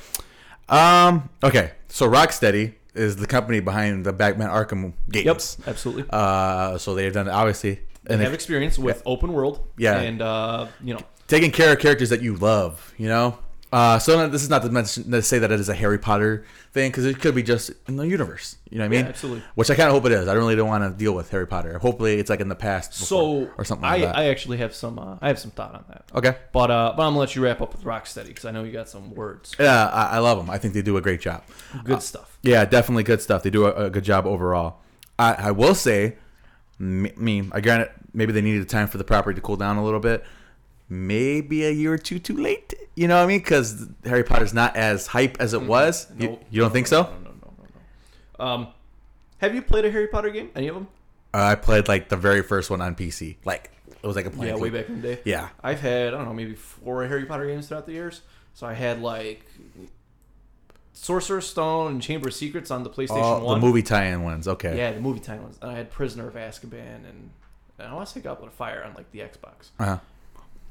Um. Okay. So Rocksteady is the company behind the Batman Arkham games. Yep, absolutely. Uh. So they've done obviously and they've experience with open world, Yeah. and uh, you know, taking care of characters that you love. You know. Uh, so this is not to mention to say that it is a Harry Potter thing because it could be just in the universe. You know what I mean? Yeah, absolutely. Which I kind of hope it is. I really don't want to deal with Harry Potter. Hopefully, it's like in the past So or something like I, that. I actually have some uh, I have some thought on that. okay. But uh, but I'm gonna let you wrap up with Rocksteady because I know you got some words. Yeah, I, I love them. I think they do a great job. Good stuff. Yeah, definitely good stuff. They do a, a good job overall. I, I will say, me, me, I grant it, maybe they needed time for the property to cool down a little bit. Maybe a year or two too late. You know what I mean? Because Harry Potter's not as hype as it was. You, you don't think so? No, no, no, no, no. Um, have you played a Harry Potter game? Any of them? Uh, I played like the very first one on PC. Like it was like a Yeah, way back in the day. Yeah. I've had I don't know maybe four Harry Potter games throughout the years. So I had like Sorcerer's Stone and Chamber of Secrets on the PlayStation Oh, the One. movie tie-in ones. Okay. Yeah, the movie tie-in ones. And I had Prisoner of Azkaban and, and I want to say Goblet of Fire on like the Xbox. Uh-huh.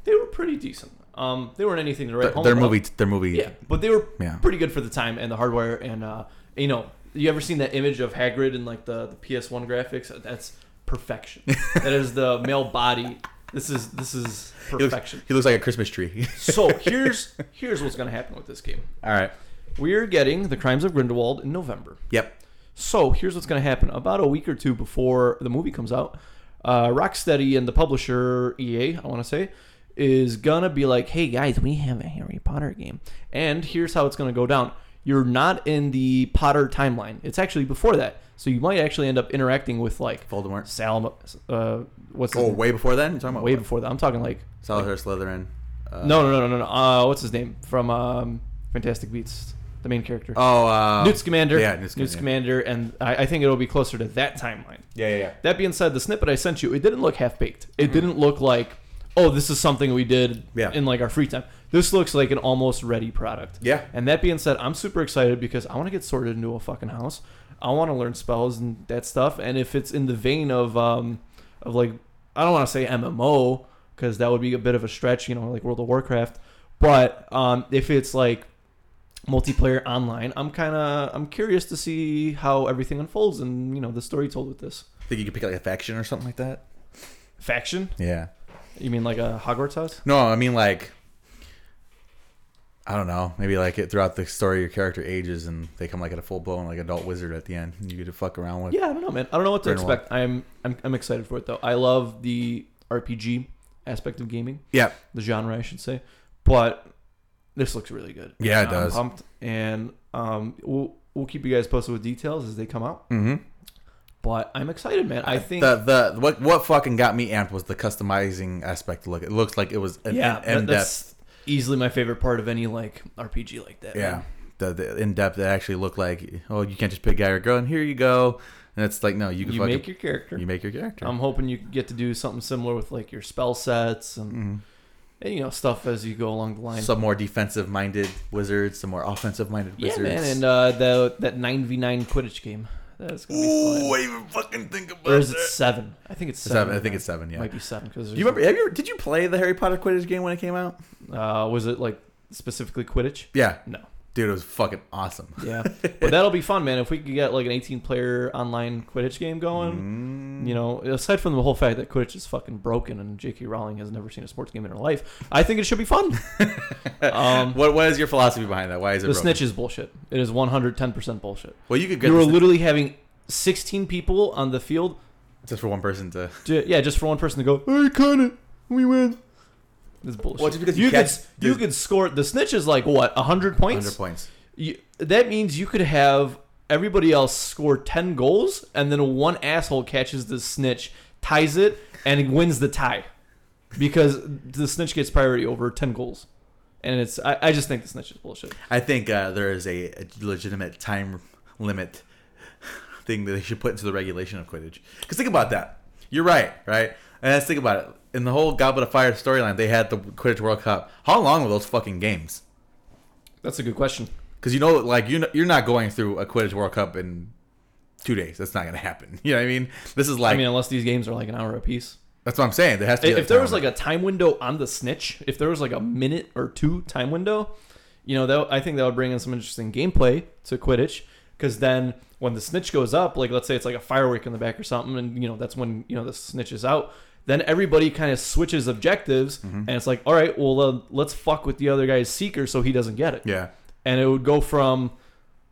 They were pretty decent. Um, they weren't anything to write Th- home their about. movie. Their movie. Yeah, but they were Yeah. pretty good for the time and the hardware and uh, you know, you ever seen that image of Hagrid in like the, the PS1 graphics? That's perfection. that is the male body. This is this is He looks, perfection. he looks like a Christmas tree. So here's here's what's gonna happen with this game. All right. We're getting the Crimes of Grindelwald in November. Yep. So here's what's gonna happen. About a week or two before the movie comes out, uh, Rocksteady and the publisher EA, I want to say, is gonna be like, "Hey guys, we have a Harry Potter game, and here's how it's gonna go down. You're not in the Potter timeline. It's actually before that. So you might actually end up interacting with like Voldemort. Salem. Uh, what's Oh, way before then. You're talking about way what? before that? I'm talking like Salazar Slytherin. Uh, no, no, no, no, no. Uh, what's his name from um, Fantastic Beasts? The main character. Oh, uh, Newt Scamander. yeah, Newt Newt Scamander. Scamander, and I, I think it'll be closer to that timeline. Yeah, yeah, yeah. That being said, the snippet I sent you, it didn't look half baked. It didn't look like, oh, this is something we did. Yeah. in like our free time. This looks like an almost ready product. Yeah. And that being said, I'm super excited because I want to get sorted into a fucking house. I want to learn spells and that stuff. And if it's in the vein of um of like I don't want to say MMO because that would be a bit of a stretch, you know, like World of Warcraft. But um, if it's like multiplayer online, I'm kind of I'm curious to see how everything unfolds and you know the story told with this Think you could pick like a faction or something like that? faction. Yeah. You mean like a Hogwarts house? No, I mean like I don't know. Maybe like it throughout the story, your character ages and they come like at a full blown like adult wizard at the end. And you get to fuck around with. Yeah, I don't know, man. I don't know what to Grindelwald. expect. I'm, I'm I'm excited for it though. I love the RPG aspect of gaming, Yeah. the genre, I should say. But this looks really good. Yeah, it I'm does. pumped, and um, we'll we'll keep you guys posted with details as they come out. Mm-hmm. But I'm excited, man. I think the the what what fucking got me amped was the customizing aspect. Look, it looks like it was an yeah, in, in depth. that's easily my favorite part of any like RPG like that. Yeah, man. the, the in depth. It actually looked like oh, you can't just pick guy or girl and here you go. And it's like no, you you, can fucking make your character. you make your character. I'm hoping you get to do something similar with like your spell sets and, Mhm. you know stuff as you go along the line. Some more defensive minded wizards, some more offensive minded wizards. yeah, man, and uh, the that nine v nine Quidditch game. That's gonna be Ooh, fun. I even fucking think about Or is it that. seven? I think it's seven. Seven. I think it's seven. Yeah. Might be seven because Do you remember? Have you? Did you play the Harry Potter Quidditch game when it came out? Uh, was it like specifically Quidditch? Yeah, No. Dude, it was fucking awesome. Yeah, but that'll be fun, man. If we could get like an 18 player online Quidditch game going, Mm. you know, aside from the whole fact that Quidditch is fucking broken and J.K. Rowling has never seen a sports game in her life, I think it should be fun. um, what What is your philosophy behind that? Why is it the broken? snitch is bullshit. It is 110% bullshit. Well, you could get You were literally having 16 people on the field. just for one person to. Ju- yeah, just for one person to go, hey, cut it, we win. This is bullshit. Well, just because you you could catch- you could score the snitch is like what 100 points. Hundred points. You, that means you could have everybody else score 10 goals and then one asshole catches the snitch, ties it, and wins the tie because the snitch gets priority over 10 goals. And it's I, I just think the snitch is bullshit. I think uh, there is a, a legitimate time limit thing that they should put into the regulation of Quidditch. Because think about that. You're right, right? And let's think about it. In the whole Goblet of Fire storyline, they had the Quidditch World Cup. How long were those fucking games? That's a good question. Because you know, like you you're not going through a Quidditch World Cup in two days. That's not gonna happen. You know what I mean? This is like I mean, unless these games are like an hour apiece. that's what I'm saying. There has to be If there was like a time window on the snitch, if there was like a minute or two time window, you know, that I think that would bring in some interesting gameplay to Quidditch. Because then when the snitch goes up, like let's say it's like a firework in the back or something, and you know that's when you know the snitch is out. Then everybody kind of switches objectives, Mm-hmm. and it's like, all right, well, uh, let's fuck with the other guy's seeker so he doesn't get it. Yeah. And it would go from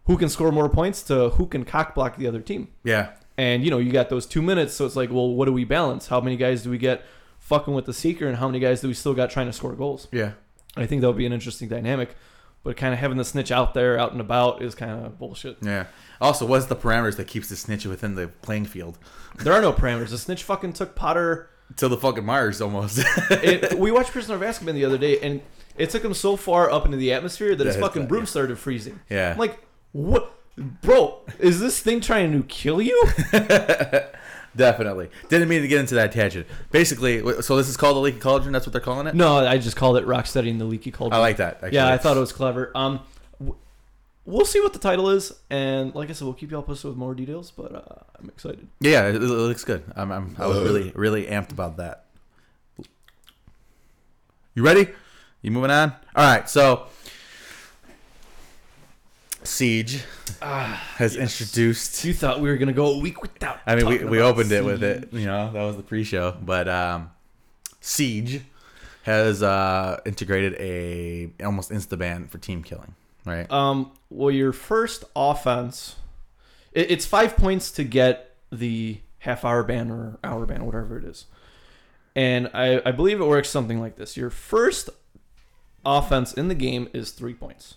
who can score more points to who can cock block the other team. Yeah. And you know, you got those two minutes, so it's like, well, what do we balance? How many guys do we get fucking with the seeker, and how many guys do we still got trying to score goals? Yeah. I think that would be an interesting dynamic. But kind of having the snitch out there, out and about, is kind of bullshit. Yeah. Also, what's the parameters that keeps the snitch within the playing field? There are no parameters. The snitch fucking took Potter. Till the fucking Mars almost. It, we watched Prisoner of Azkaban the other day, and it took him so far up into the atmosphere that his fucking broom yeah. started freezing. yeah. I'm like, what, bro? Is this thing trying to kill you? Definitely. Didn't mean to get into that tangent. Basically, so this is called the leaky cauldron. That's what they're calling it. no, I just called it rock studying the Leaky Cauldron. I like that. Actually. Yeah, I thought it was clever. Um, we'll see what the title is, and like I said, we'll keep you all posted with more details. But uh, I'm excited. Yeah, it, it looks good. I'm, I'm, I was really, really amped about that. You ready? You moving on? All right. So, Siege has introduced. You thought we were gonna go a week without? I mean, we, we about opened it with it. You know, that was the pre-show. But um, Siege has uh, integrated a almost insta ban for team killing. Right. Um, well, your first offense, it, it's five points to get the half hour ban or hour ban, whatever it is. And I, I believe it works something like this. Your first offense in the game is three points.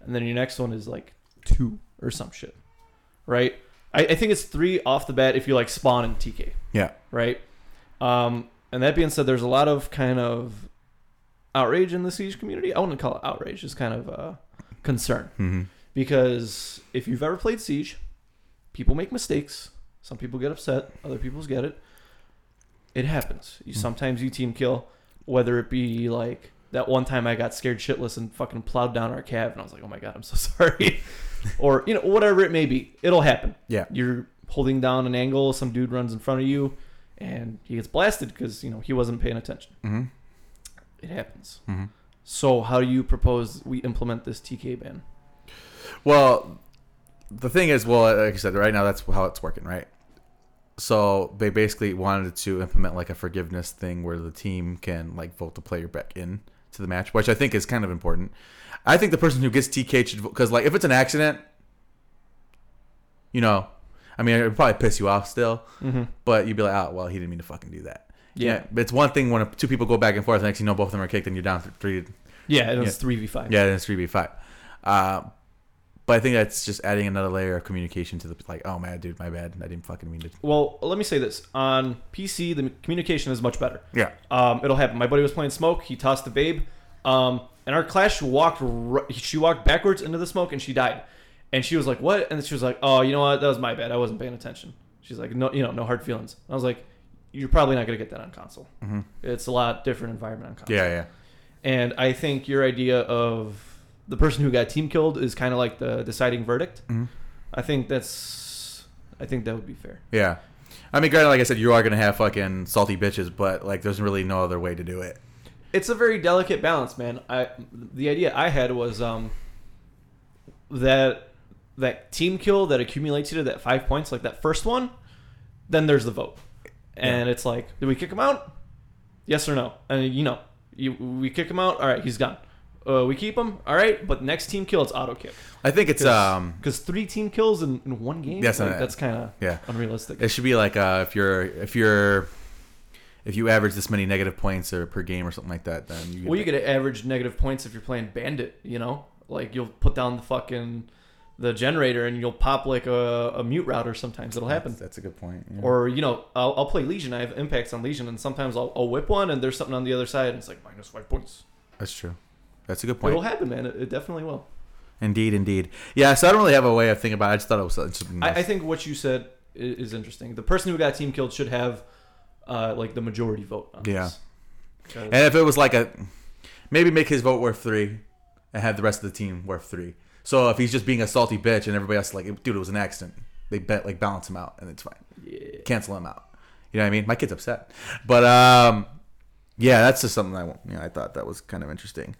And then your next one is like two or some shit. Right? I, I think it's three off the bat if you like spawn and TK Yeah. right? Um, and that being said, there's a lot of kind of outrage in the siege community. I wouldn't call it outrage; it's kind of a concern hmm because if you've ever played siege, people make mistakes. Some people get upset, other people get it. It happens. You sometimes you team kill, whether it be like that one time I got scared shitless and fucking plowed down our cab, and I was like, "Oh my god, I'm so sorry," or you know whatever it may be. It'll happen Yeah. you're holding down an angle, some dude runs in front of you, and he gets blasted because you know he wasn't paying attention. hmm It happens. hmm So how do you propose we implement this TK ban? Well, the thing is, well, like I said, right now that's how it's working, right? So they basically wanted to implement like a forgiveness thing where the team can like vote the player back in to the match, which I think is kind of important. I think the person who gets TK should because like if it's an accident, you know, I mean, it would probably piss you off still, Mm-hmm. but you'd be like, oh, well, he didn't mean to fucking do that. Yeah. but it's one thing when two people go back and forth, and next you know, both of them are kicked, and you're down th- three Yeah, it was three v five. yeah, then it's three v five. Uh, but I think that's just adding another layer of communication to the like. Oh man, dude, my bad. I didn't fucking mean to. Well, let me say this: on PC, the communication is much better. Yeah, Um, it'll happen. My buddy was playing smoke. He tossed the babe, um, and our clash walked. She walked backwards into the smoke, and she died. And she was like, "What?" And she was like, "Oh, you know what? That was my bad. I wasn't paying attention." She's like, "No, you know, no hard feelings." I was like, "You're probably not gonna get that on console. Mhm. It's a lot different environment on console." yeah, yeah. And I think your idea of the person who got team killed is kind of like the deciding verdict. Mhm. I think that's. I think that would be fair. Yeah. I mean, granted, like I said, you are gonna have fucking salty bitches, but like, there's really no other way to do it. it's a very delicate balance, man. I the idea I had was um that that team kill that accumulates you to that five points, like that first one, then there's the vote, and it's like, do we kick him out? Yes or no? And you know, you, we kick him out. All right, he's gone. Uh, we keep him. All right, but next team kill, it's auto kick. I think it's um, because three team kills in, in one game. Yes, like, that's kind of yeah. unrealistic. It should be like uh, if you're if you're if you average this many negative points or per game or something like that, then you Well, you get to average negative points if you're playing Bandit. You know, like you'll put down the fucking the generator and you'll pop like a, a mute router. Sometimes it'll happen. That's, that's a good point. yeah. Or you know, I'll, I'll play Lesion. I have impacts on Lesion, and sometimes I'll, I'll whip one, and there's something on the other side, and it's like minus five points. that's true. That's a good point It'll happen, man. It, it definitely will. Indeed, indeed. Yeah. So I don't really have a way of thinking about. it. I just thought it was something. I. I think what you said is interesting. The person who got team killed should have uh, like the majority vote. On Yeah. And if it was like a, maybe make his vote worth three, and have the rest of the team worth three. So if he's just being a salty bitch and everybody else is like, dude, it was an accident. They bet like balance him out and it's fine. yeah. Cancel him out. You know what I mean? My kid's upset, but um, yeah, that's just something I want. You know, I thought that was kind of interesting.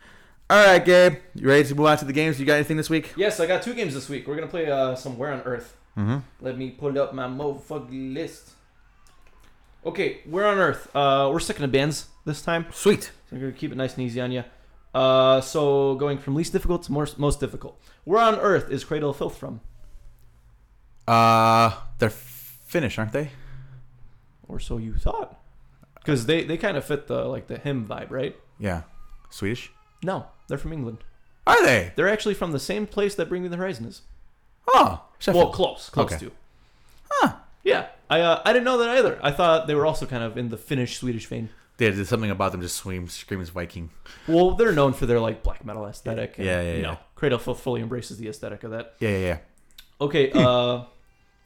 All right, Gabe, you ready to move on to the games? You got anything this week? Yes, I got two games this week. We're gonna play uh, some Where on Earth. Mm-hmm. Let me pull up my motherfucking list. Okay, we're on Earth. Uh, we're sticking to bands this time. Sweet. So we're gonna keep it nice and easy on you. Uh, so going from least difficult to more, most difficult. Where on Earth is Cradle of Filth from? Uh, they're Finnish, aren't they? Or so you thought. Because they, they kind of fit the like the hymn vibe, right? Yeah. Swedish. No, they're from England. Are they? They're actually from the same place that Bring Me the Horizon is. Oh, Sheffield. Well, close, close Okay. to. Huh. Yeah, I uh, I didn't know that either. I thought they were also kind of in the Finnish Swedish vein. Yeah, there's something about them just scream, screams Viking. Well, they're known for their like black metal aesthetic. and, Yeah, yeah, You yeah. know, Cradle fully embraces the aesthetic of that. Yeah, yeah, yeah. Okay, uh,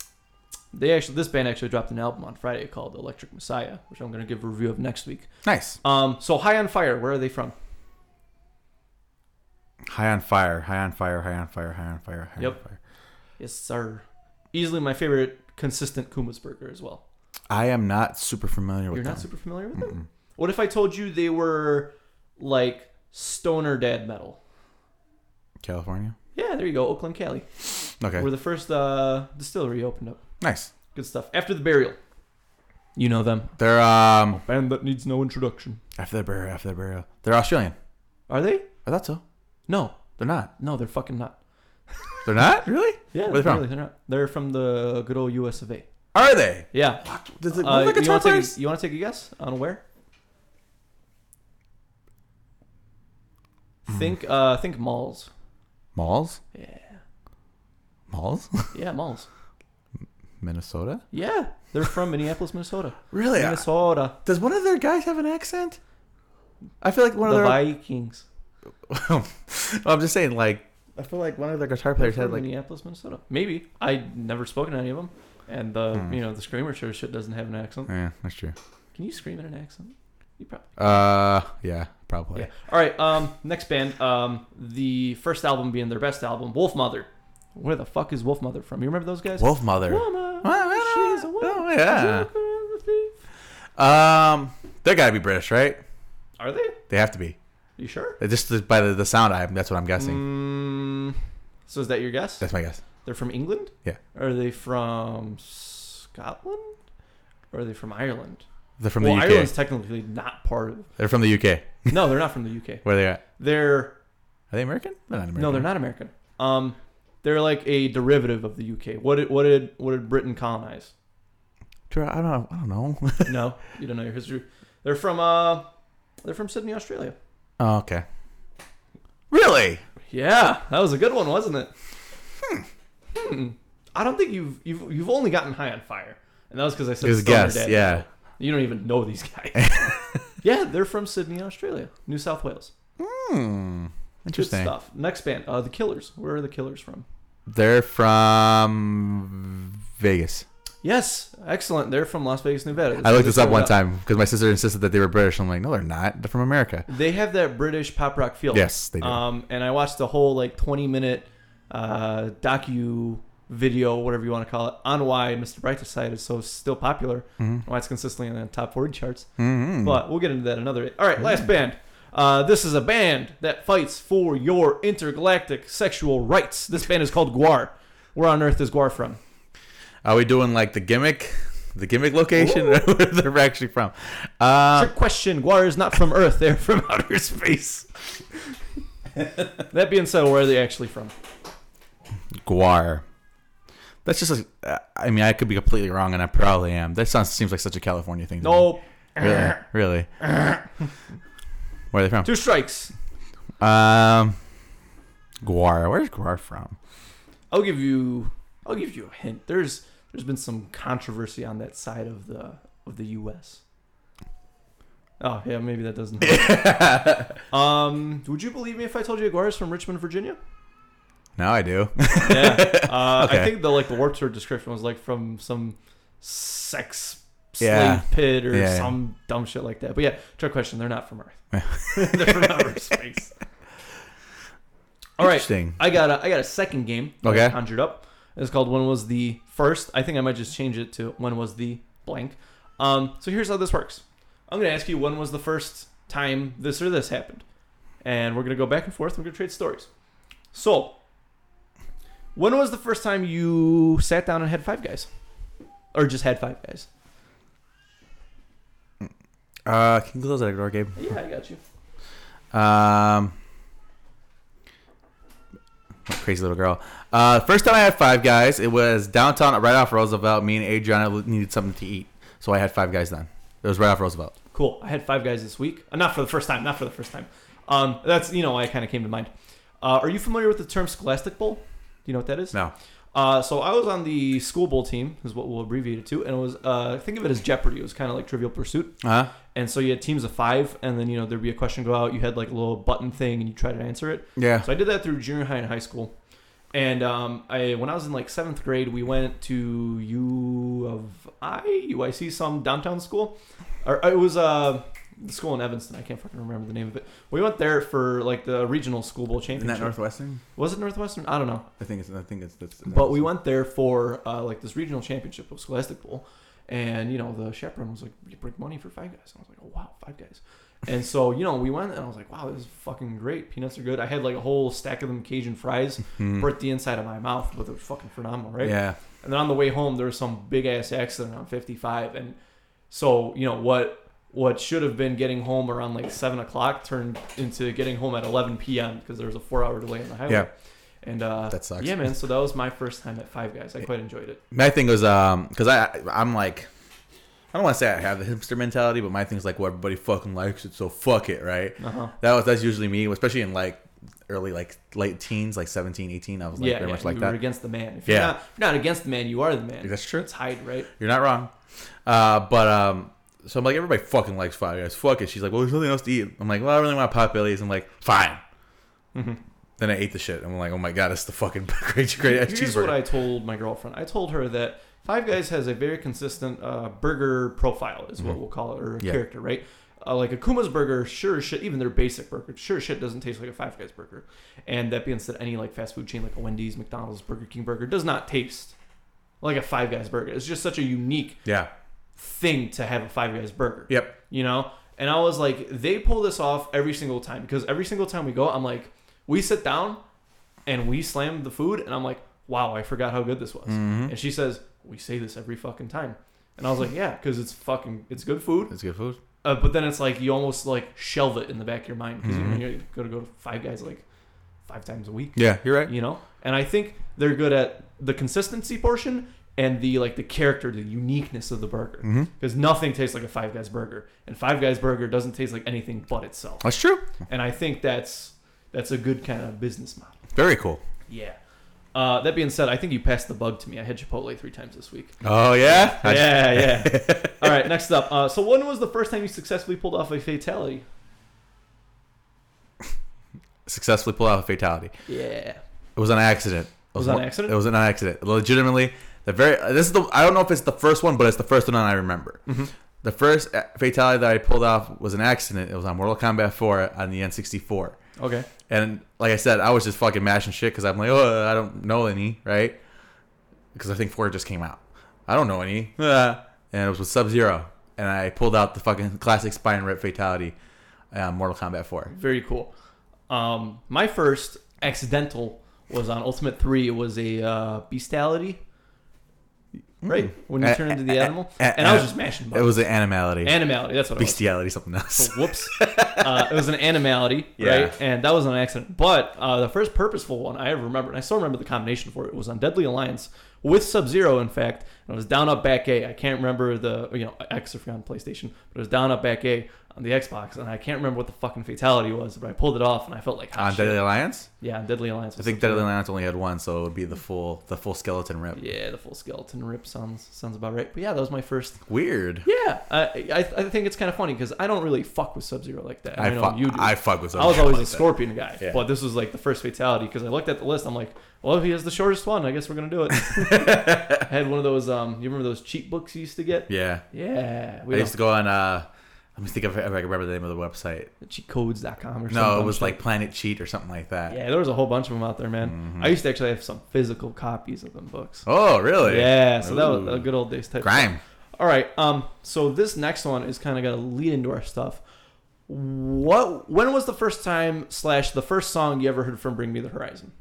they actually this band actually dropped an album on Friday called Electric Messiah, which I'm going to give a review of next week. Nice. Um, so High on Fire, where are they from? High on fire. High on fire. High on fire. High on fire. High Yep. on fire. Yes, sir. Easily my favorite consistent Kuma's burger as well. I am not super familiar with them. You're not them. super familiar with them? Mm-mm. What if I told you they were like stoner dad metal? California. Yeah, there you go, Oakland, Cali. Okay. Where the first uh, distillery opened up. nice. Good stuff. After the burial, you know them. They're um Band that needs no introduction. after the burial. After the burial. They're Australian. Are they? I thought so. No, They're not. no, they're fucking not. They're not really. Yeah, Where they from? really, they're not. They're from the good old U.S. of A. Are they? Yeah. Does it, Uh, what are the you want to take? A, you want to take a guess on where? Hmm. Think. Uh, think malls. Malls. Yeah. Malls. Yeah, malls. Minnesota. Yeah, they're from Minneapolis, Minnesota. Really? Minnesota. Does one of their guys have an accent? I feel like one The of their. Vikings. I'm just saying, like, I feel like one of their guitar players had like. Minneapolis, Minnesota. Maybe. I never spoken to any of them. And the Hmm. you know the screamer sure shit doesn't have an accent. Yeah, that's true. Can you scream in an accent? You probably. Uh, yeah, probably. Yeah. All right. Um. Next band. Um. The first album being their best album, Wolfmother. Where the fuck is Wolfmother from? You remember those guys? Wolfmother. Oh, she's a woman, oh, yeah. joker and a thief. Um, they gotta be British, right? Are they? They have to be. You sure? Just by the, the sound, I that's what I'm guessing. Mm, so is that your guess? That's my guess. They're from England? Yeah. Are they from Scotland? Or are they from Ireland? They're from well, the UK. Ireland's technically not part of. They're from the UK. No, they're not from the UK. Where are they at? They're Are they American? They're not American. no, they're not American. Um, they're like a derivative of the UK. What did what did what did Britain colonize? I don't know. I don't know. no, you don't know your history. They're from uh, they're from Sydney, Australia. oh, okay. Really? Yeah, that was a good one, wasn't it? Hmm. I don't think you've you've you've only gotten high on fire, and that was because I said It was guess. Yeah. You don't even know these guys. yeah, they're from Sydney, Australia, New South Wales. Hmm. Good Interesting. stuff. Next band, uh, the Killers. Where are the Killers from? They're from Vegas. Yes, excellent. They're from Las Vegas, Nevada. That's I looked this up one out. time because my sister insisted that they were British. I'm like, no, they're not. They're from America. They have that British pop rock feel. Yes, they do. Um, and I watched the whole like 20 minute uh, docu video, whatever you want to call it, on why Mr. Brightside is so still popular, Mhm. why it's consistently in the top 40 charts. Mhm. But we'll get into that another. All right, last band. Uh, this is a band that fights for your intergalactic sexual rights. This band is called GWAR. Where on earth is GWAR from? Are we doing like the gimmick, the gimmick location, or where they're actually from? Uh, Trick question. GWAR is not from Earth. They're from outer space. that being said, where are they actually from? GWAR. That's just like, uh, I mean, I could be completely wrong, and I probably am. That sounds seems like such a California thing. to me. No, Really? really? Where are they from? two strikes. Um, GWAR. Where's GWAR from? I'll give you. I'll give you a hint. There's there's been some controversy on that side of the of the U.S. Oh yeah, maybe that doesn't. um, would you believe me if I told you GWAR is from Richmond, Virginia? Now I do. Yeah. Uh, I think the like the Warped Tour description was like from some sex slave Yeah. pit or Yeah, yeah. some dumb shit like that. But yeah, trick question. They're not from Earth. they're from outer space. All right. Interesting. I got a I got a second game that I Okay. conjured up. It's called When Was the First. I think I might just change it to When Was the Blank. Um, so here's how this works. I'm gonna ask you when was the first time this or this happened, and we're gonna go back and forth. We're gonna trade stories. So, when was the first time you sat down and had five guys, or just had five guys? Uh, can you close that door, Gabe? Yeah, I got you. Um, crazy little girl. Uh, first time I had Five Guys, it was downtown, right off Roosevelt. Me and Adriana needed something to eat, so I had Five Guys then. It was right off Roosevelt. Cool. I had Five Guys this week. Uh, not for the first time. Not for the first time. Um, that's you know why I kind of came to mind. Uh, are you familiar with the term Scholastic Bowl? Do you know what that is? No. Uh, so I was on the school bowl team, is what we'll abbreviate it to, and it was uh, think of it as Jeopardy. It was kind of like Trivial Pursuit, Uh huh. and so you had teams of five, and then you know there'd be a question go out. You had like a little button thing, and you try to answer it. Yeah. So I did that through junior high and high school. And um, I when I was in like seventh grade, we went to U of I UIC some downtown school, or it was uh, the school in Evanston. I can't fucking remember the name of it. We went there for like the regional school bowl Isn't championship. that Northwestern? Was it Northwestern? I don't know. I think it's. I think it's. it's But we went there for uh, like this regional championship of Scholastic Bowl, and you know the chaperone was like, "You bring money for Five Guys." And I was like, "Oh wow, Five Guys!" And so you know we went, and I was like, "Wow, this is fucking great. Peanuts are good." I had like a whole stack of them Cajun fries, Mhm. burnt the inside of my mouth, but was fucking phenomenal, right? Yeah. And then on the way home, there was some big ass accident on 55, and so you know what what should have been getting home around like seven o'clock turned into getting home at 11 p.m. because there was a four hour delay on the highway. Yeah. And uh, That sucks. Yeah, man. So that was my first time at Five Guys. I quite enjoyed it. My thing was um because I I'm like I don't want to say I have the hipster mentality, but my thing's like well everybody fucking likes it, so fuck it, right? Uh huh. That was that's usually me, especially in like early like late teens, like 17, 18. I was like yeah, very yeah, much like you that. against the man. If you're, Yeah. not, if you're not against the man, you are the man. That's true. It's Hyde, right? You're not wrong. Uh, but um, so I'm like, everybody fucking likes Five Guys. Fuck it. She's like, well, there's nothing else to eat. I'm like, well, I really want pot bellies. I'm like, fine. Mm-hmm. Then I ate the shit. I'm like, oh my god, it's the fucking great, great ass Here's what. I told my girlfriend. I told her that Five Guys has a very consistent uh, burger profile, is what Mhm. we'll call it, or a Yeah. character, right? Uh, like a Kuma's burger, sure shit, even their basic burger, sure shit doesn't taste like a Five Guys burger. And that being said, any like fast food chain like a Wendy's, McDonald's, Burger King burger does not taste like a Five Guys burger. It's just such a unique yeah. Thing to have a Five Guys burger. Yep. you know and i was like they pull this off every single time because every single time we go i'm like we sit down and we slam the food and i'm like wow i forgot how good this was Mhm. and she says we say this every fucking time and i was like yeah because it's fucking it's good food It's good food. uh, but then it's like you almost like shelve it in the back of your mind because Mhm. you know, you're gonna go to five guys like five times a week Yeah, you're right. you know and i think they're good at the consistency portion and the like the character the uniqueness of the burger hmm because nothing tastes like a Five Guys burger, and Five Guys burger doesn't taste like anything but itself. That's true. And I think that's that's a good kind of business model. Very cool. Yeah. Uh, that being said, I think you passed the bug to me. I had Chipotle three times this week. Oh yeah. Yeah, yeah. All right, next up. Uh, so when was the first time you successfully pulled off a fatality? Successfully pull out a fatality. Yeah. It was an accident. It Was it an accident? It was an accident. Legitimately, the very. This is the. I don't know if it's the first one, but it's the first one I remember. Mm-hmm. The first fatality that I pulled off was an accident. It was on Mortal Kombat 4 on the N64. Okay. And like I said, I was just fucking mashing shit because I'm like, oh, I don't know any, right? Because I think 4 just came out. I don't know any. And it was with Sub Zero. And I pulled out the fucking classic spine rip fatality on Mortal Kombat 4. Very cool. Um, my first accidental was on Ultimate Three. It was a uh, bestiality, Mm. right? When you A- turn into eh, the eh, animal, a- and I was just mashing. It was an animality. animality. That's what it was. Bestiality, something else. So, whoops. uh, it was an animality, Yeah. right? And that was an accident. But uh, the first purposeful one I ever remember, and I still remember the combination for it, was on Deadly Alliance with Sub Zero, in fact. And it was down up back A. I can't remember the, you know, X if you're on PlayStation, but it was down up back A on the Xbox. And I can't remember what the fucking fatality was, but I pulled it off and I felt like hot on shit. Deadly Alliance? Yeah, on Deadly Alliance. I think Sub-Zero. Deadly Alliance only had one, so it would be the full the full skeleton rip. Yeah, the full skeleton rip sounds sounds about right. But yeah, that was my first. Weird. Yeah, I I, I think it's kind of funny because I don't really fuck with Sub Zero like that. I, know fuck. you do. I fuck with. I was always like a that. Scorpion guy, Yeah. but this was like the first fatality because I looked at the list. I'm like, well, if he has the shortest one, I guess we're gonna do it. I had one of those. Um, you remember those cheat books you used to get? Yeah, Yeah, we I used to go on. uh Let me think if I can remember the name of the website. cheatcodes.com or something. No, it was like Planet Cheat or something like that. Yeah, there was a whole bunch of them out there, man. Mhm. I used to actually have some physical copies of them books. Oh, really? Yeah, so that was a good old days type. Crime. All right. Um. So this next one is kind of gonna lead into our stuff. What? When was the first time slash the first song you ever heard from Bring Me the Horizon?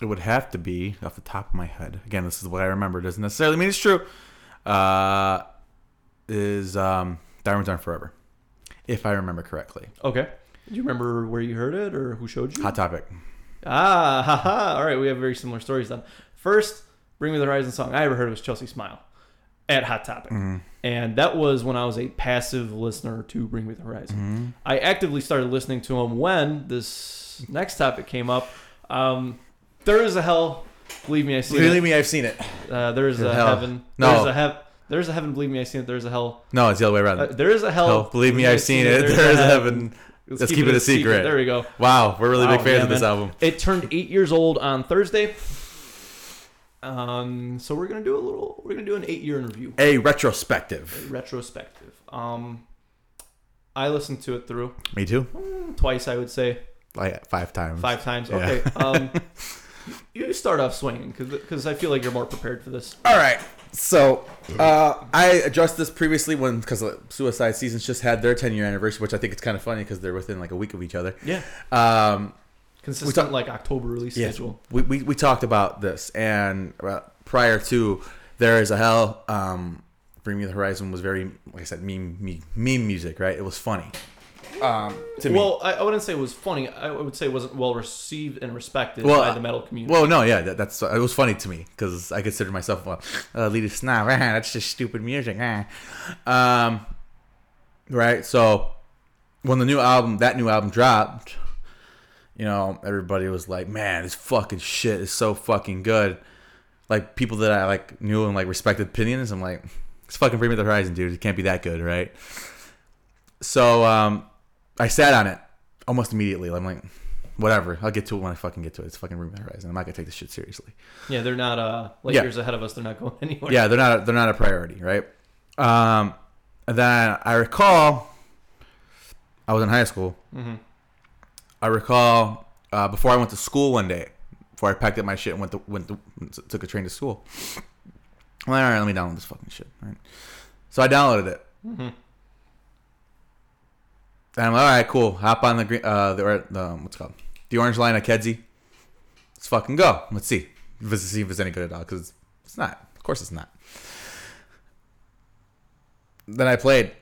It would have to be off the top of my head. Again, this is what I remember. Doesn't necessarily mean it's true. Uh, is um, Diamonds Aren't Forever, if I remember correctly. Okay. Do you remember where you heard it or who showed you? Hot Topic. Ah, haha. All right, we have very similar stories then. First, Bring Me the Horizon song I ever heard was Chelsea Smile at Hot Topic. And that was when I was a passive listener to Bring Me the Horizon. I actively started listening to him when this next topic came up. Um, there is a hell, believe me, I see Believe it. Believe me, I've seen it. Uh, there is a hell. heaven. No. There's a heaven. There's a heaven, believe me, I've seen it. There's a hell. No, it's the other way around. Uh, there is a hell. Hell, believe me, I've seen it. There's There is a heaven. Let's, Let's keep it a secret. There we go. Wow, we're really big fans yeah, of this man. album. It turned eight years old on Thursday. Um, so we're gonna do a little. We're gonna do an eight-year in review, A retrospective. retrospective. Um, I listened to it through Me too. twice. I would say Like five times. five times. Yeah. Okay. Um, you start off swinging because I feel like you're more prepared for this. All right. So uh, I addressed this previously when because Suicide Seasons just had their 10 year anniversary, which I think it's kind of funny because they're within like a week of each other. Yeah. Um, Consistent talk- like October release Yes, schedule. we, we, we talked about this, and uh, prior to There Is a Hell, um, Bring Me the Horizon was very, like I said, meme, meme, meme music, right? It was funny. Um, to me. Well, I, I wouldn't say it was funny. I would say it wasn't well received and respected Well, by the metal community. Well, no, yeah, that, that's it was funny to me because I consider myself a uh, lead a snob. Ah, that's just stupid music. Ah. Um, right. So when the new album, that new album dropped, you know, everybody was like, "Man, this fucking shit is so fucking good." Like people that I like knew and like respected opinions. I'm like, it's fucking Bring Me the Horizon, dude. It can't be that good, right? So um, I sat on it almost immediately. I'm like, whatever. I'll get to it when I fucking get to it. It's fucking the Horizon. I'm not gonna take this shit seriously. yeah, they're not uh like Yeah. years ahead of us. They're not going anywhere. Yeah, they're not. They're not a priority, right? Um, and then I recall, I was in high school. hmm I recall uh, before I went to school one day, before I packed up my shit and went to, went to, took a train to school. I'm like, all right, let me download this fucking shit. All right. So I downloaded it. hmm And I'm like, all right, cool. Hop on the green, uh, the, or- the what's it called the orange line at Kedzie. Let's fucking go. Let's see. Let's see if it's any good at all. Because it's not. Of course, it's not. Then I played.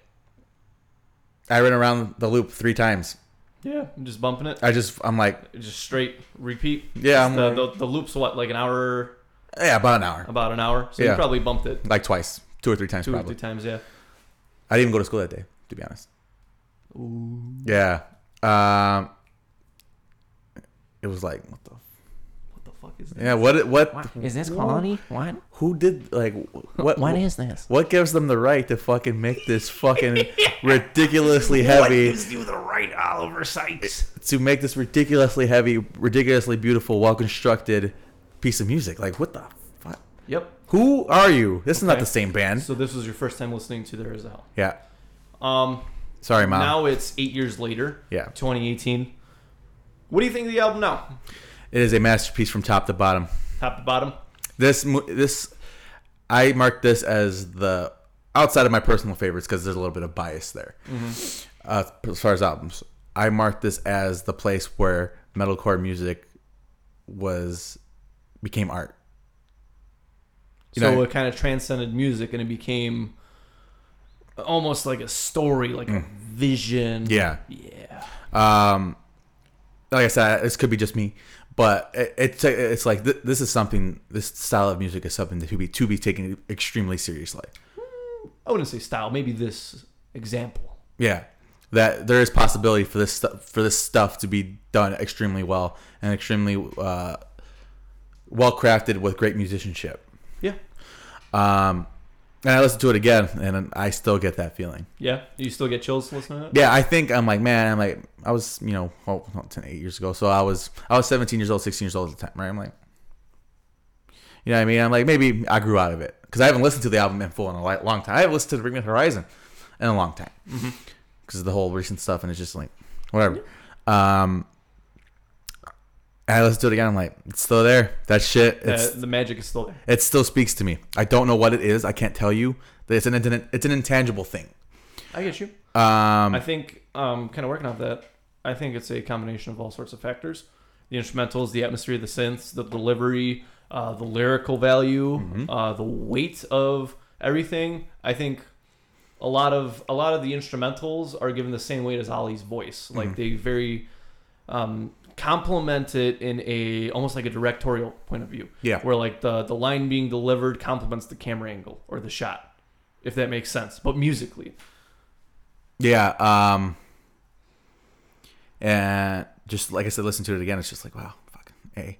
I ran around the loop three times. Yeah, I'm just bumping it. I just, I'm like, Just straight repeat. yeah, I'm the, the, the loop's what like an hour, yeah, about an hour, about an hour. So Yeah. you probably bumped it like twice, two or three times two or probably. three times. Yeah. I didn't even go to school that day, to be honest. Ooh. Yeah. Um, it was like, what the, What the fuck is that? yeah, what, what, What? Is this quality? What? who did like, what, What is this? What gives them the right to fucking make this fucking ridiculously heavy Gives you the right, Oliver Sykes? to make this ridiculously heavy, ridiculously beautiful, well constructed piece of music? Like what the fuck? Yep. Who are you? This is not the same band. So this was your first time listening to There Is a Hell. Yeah. Um. Sorry, mom. Now it's eight years later. Yeah. 2018. What do you think of the album now? It is a masterpiece from top to bottom. Top to bottom. This this I mark this as the outside of my personal favorites because there's a little bit of bias there. Uh, as far as albums, I mark this as the place where metalcore music was became art. You so know- it kind of transcended music and it became almost like a story, like a vision. Mm. Yeah. Yeah. Um, like I said, this could be just me, but it, it's it's like th- this is something. This style of music is something that to be to be taken extremely seriously. I wouldn't say style. Maybe this example. Yeah, that there is possibility for this stu- for this stuff to be done extremely well and extremely uh, well crafted with great musicianship. Yeah. Um, and I listened to it again, and I still get that feeling. Yeah. You still get chills listening to it? Yeah, I think I'm like, man, I'm like, I was, you know, well, not 10, eight years ago, so I was, I was 17 years old, 16 years old at the time, right? I'm like, you know what I mean? I'm like, maybe I grew out of it because I haven't listened to the album in full in a long time. I haven't listened to Bring Me the Horizon in a long time because of the whole recent stuff, and it's just like, whatever. Um, and I listened to it again. I'm like, it's still there. That shit. It's, Uh, the magic is still there. it still speaks to me. I don't know what it is. I can't tell you. It's an it's an intangible thing. I get you. Um, I think, um, kind of working off that, I think it's a combination of all sorts of factors. the instrumentals, the atmosphere, the synths, the delivery, uh, the lyrical value, Mm-hmm. uh, the weight of everything. I think a lot of a lot of the instrumentals are given the same weight as Oli's voice. Like Mm-hmm. they very um, complement it in a almost like a directorial point of view. Yeah. Where like the the line being delivered complements the camera angle or the shot, if that makes sense. But musically, Yeah. Um. And just like I said, listen to it again. It's just like wow, fucking a.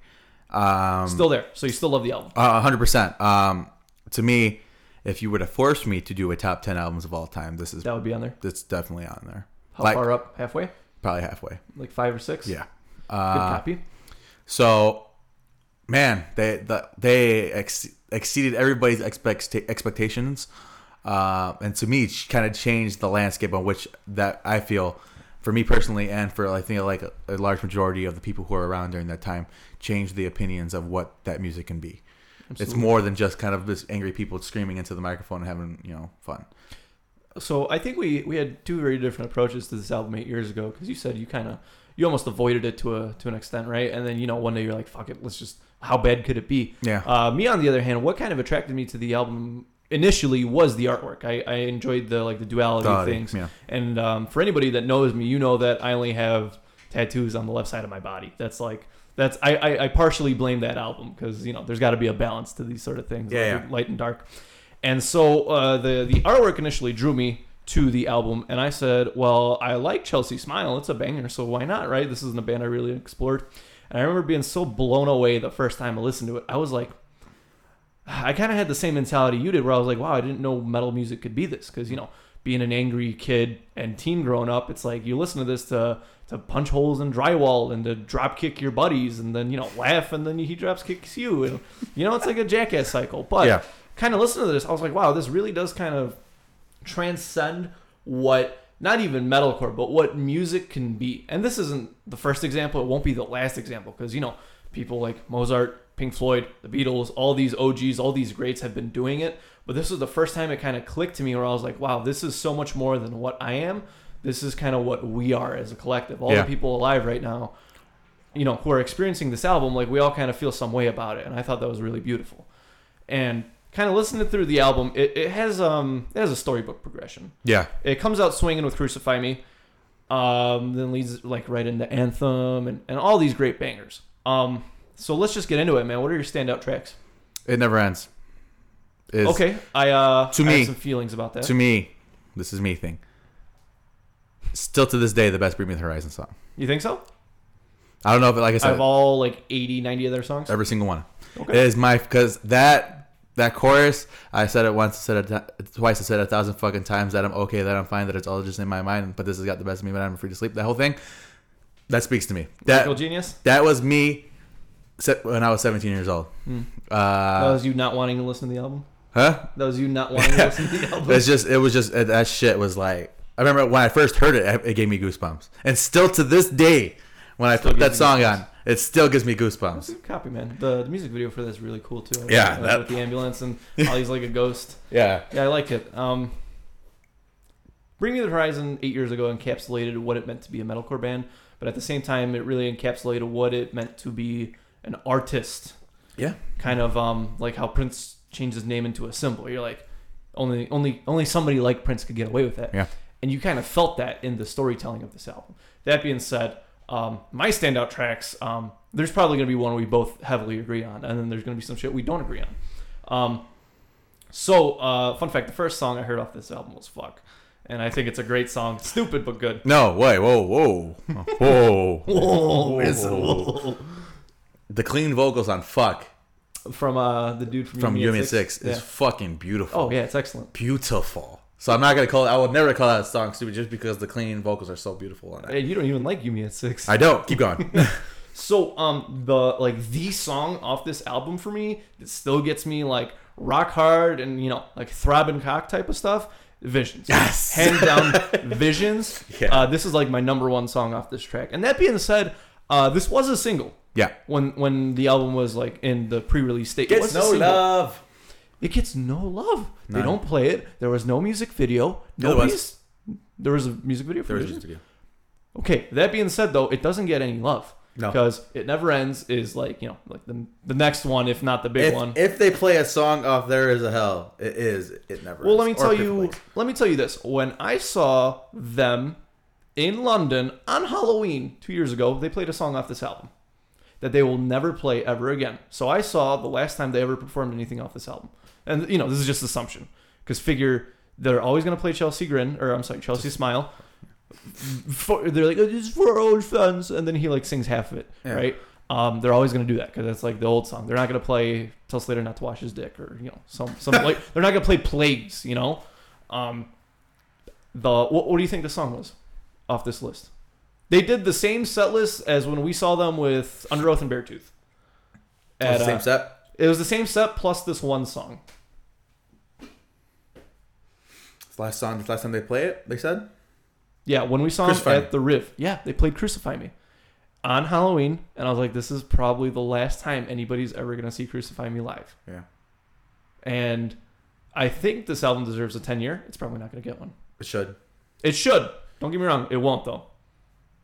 Um. still there. So you still love the album. A hundred percent. Um. To me, if you were to force me to do a top ten albums of all time, this is That would be on there. that's definitely on there. How Like- far up? Halfway? Probably halfway. Like five or six? Yeah. Good Uh, copy. So, man, they the, they ex- exceeded everybody's expect- expectations, uh, and to me, it kind of changed the landscape on which that I feel, for me personally, and for I think like a, a large majority of the people who are around during that time, changed the opinions of what that music can be. It's more than just kind of this angry people screaming into the microphone and having you know fun. So I think we we had two very different approaches to this album eight years ago because you said you kind of you almost avoided it to a to an extent, right? And then you know one day you're like, fuck it, let's just how bad could it be? Yeah. Uh, me on the other hand, what kind of attracted me to the album initially was the artwork. I, I enjoyed the like the duality of things. yeah. And um, for anybody that knows me, you know that I only have tattoos on the left side of my body. That's like that's I I, I partially blame that album because you know there's got to be a balance to these sort of things, Yeah, like yeah. light and dark. And so uh, the the artwork initially drew me to the album, and I said, well, I like Chelsea Smile. It's a banger, so why not? Right? This isn't a band I really explored. And I remember being so blown away the first time I listened to it. I was like, I kind of had the same mentality you did, where I was like, wow, I didn't know metal music could be this. Because you know, being an angry kid and teen growing up, it's like you listen to this to to punch holes in drywall and to drop kick your buddies, and then you know laugh, and then he drops kicks you, and you know it's like a jackass cycle. But Yeah. kind of listen to this, I was like, wow, this really does kind of transcend what not even metalcore, but what music can be. And this isn't the first example; it won't be the last example because you know people like Mozart, Pink Floyd, the Beatles, all these OGs, all these greats have been doing it. But this was the first time it kind of clicked to me where I was like, wow, this is so much more than what I am. This is kind of what we are as a collective. All Yeah. the people alive right now, you know, who are experiencing this album, like we all kind of feel some way about it. And I thought that was really beautiful. And kind of listening through the album, it, it has um it has a storybook progression. Yeah. It comes out swinging with "Crucify Me," um, then leads like right into "Anthem" and, and all these great bangers. Um, so let's just get into it, man. What are your standout tracks? It never ends. Is, okay, I uh, To I me- have some feelings about that. To me, this is me thing. Still to this day, the best Bring Me the Horizon song. you think so? I don't know if, like I said, of all like 80, 90 of their songs. every single one. Okay. It is my because that that chorus. I said it once, I said it twice, I said it a thousand fucking times. That I'm okay, that I'm fine, that it's all just in my mind. But this has got the best of me when I'm free to sleep. That whole thing, that speaks to me. Musical That genius. that was me when I was 17 years old. That Uh, was you not wanting to listen to the album. huh? That was you not wanting to listen to the album. It's just it was just that shit was like I remember when I first heard it, it gave me goosebumps, and still to this day, when I Still put that song on, it still gives me goosebumps. copy, man. The, the music video for this is really cool too. I Yeah, like, uh, that- with the ambulance and Oli's like a ghost. Yeah, Yeah, I like it. Um, Bring Me the Horizon eight years ago encapsulated what it meant to be a metalcore band, but at the same time, it really encapsulated what it meant to be an artist. yeah, Kind of um, like how Prince changed his name into a symbol. You're like, only, only, only somebody like Prince could get away with that. Yeah. And you kind of felt that in the storytelling of this album. That being said, um, my standout tracks, um, there's probably going to be one we both heavily agree on, and then there's going to be some shit we don't agree on. Um, so, uh, fun fact: the first song I heard off this album was "Fuck," and I think it's a great song. Stupid but good. No, wait, whoa, whoa, whoa, whoa. The clean vocals on "Fuck" From uh, the dude from, from You Me You Me at Six is Yeah. fucking beautiful. Oh yeah, it's excellent. beautiful. So I'm not gonna call it. I will never call that song stupid just because the clean vocals are so beautiful on Hey, it. you don't even like You Me at Six. I don't. Keep going. So um the like the song off this album for me that still gets me like rock hard and you know like throbbing cock type of stuff. Visions. Yes. Hands down Visions. Yeah. Uh, this is like my number one song off this track. And that being said, uh, this was a single yeah. when when the album was like in the pre-release state. It was a no single. love. It gets no love. They None. don't play it. There was no music video. Yeah, there was. There was a music video for There was just a video. Okay, that being said, though, it doesn't get any love. No. because it never ends is like you know like the the next one, if not the big If, one. if they play a song off "There Is a Hell," it is. It never. Well, let me Or tell you. Place. Let me tell you this. When I saw them in London on Halloween two years ago, they played a song off this album that they will never play ever again. So I saw the last time they ever performed anything off this album, and you know this is just assumption because figure they're always going to play Chelsea Grin or I'm sorry Chelsea Smile. For, they're like "Oh, this is for our old fans, and then he like sings half of it, Yeah. right? Um, they're always going to do that because that's like the old song. They're not going to play "Tell Slater Not to Wash His Dick" or you know some some like they're not going to play "Plagues," you know. Um, the what, what do you think the song was off this list? They did the same set list as when we saw them with Underoath and Beartooth. At, the same uh, set. it was the same set plus this one song. It's last song. the Last time they play it, they said. Yeah, when we saw Crucify Me. at the Riv, yeah, they played Crucify Me on Halloween, and I was like, this is probably the last time anybody's ever gonna see Crucify Me live. Yeah. And I think this album deserves a ten year. It's probably not gonna get one. It should. It should. Don't get me wrong. It won't though.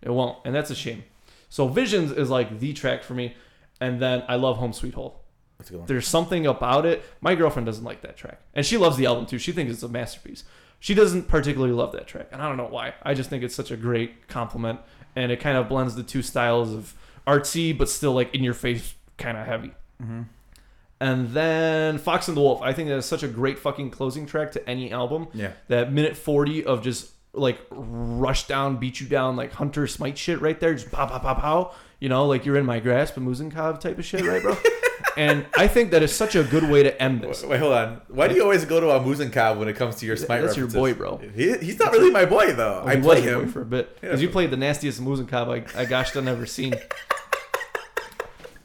It won't, and that's a shame. So Visions is like the track for me, and then I love Home Sweet Hole. That's a good one. There's something about it. My girlfriend doesn't like that track, and she loves the album too. She thinks it's a masterpiece. She doesn't particularly love that track, and I don't know why. I just think it's such a great compliment, and it kind of blends the two styles of artsy but still like in your face, kind of heavy. Mm-hmm. And then Fox and the Wolf. I think that is such a great fucking closing track to any album Yeah. that minute 40 of just like rush down, beat you down, like Hunter Smite shit right there, just pow, pow, pow, pow. You know, like you're in my grasp, a Muzenkov type of shit, right, bro? and I think that is such a good way to end this. Wait, hold on. Why do you always go to a Muzenkov when it comes to your smite That's your boy, bro. He, he's not really my boy though. Oh, I play was your boy him. for a bit Yeah. because you played the nastiest Muzenkov I, I gosh I've never seen.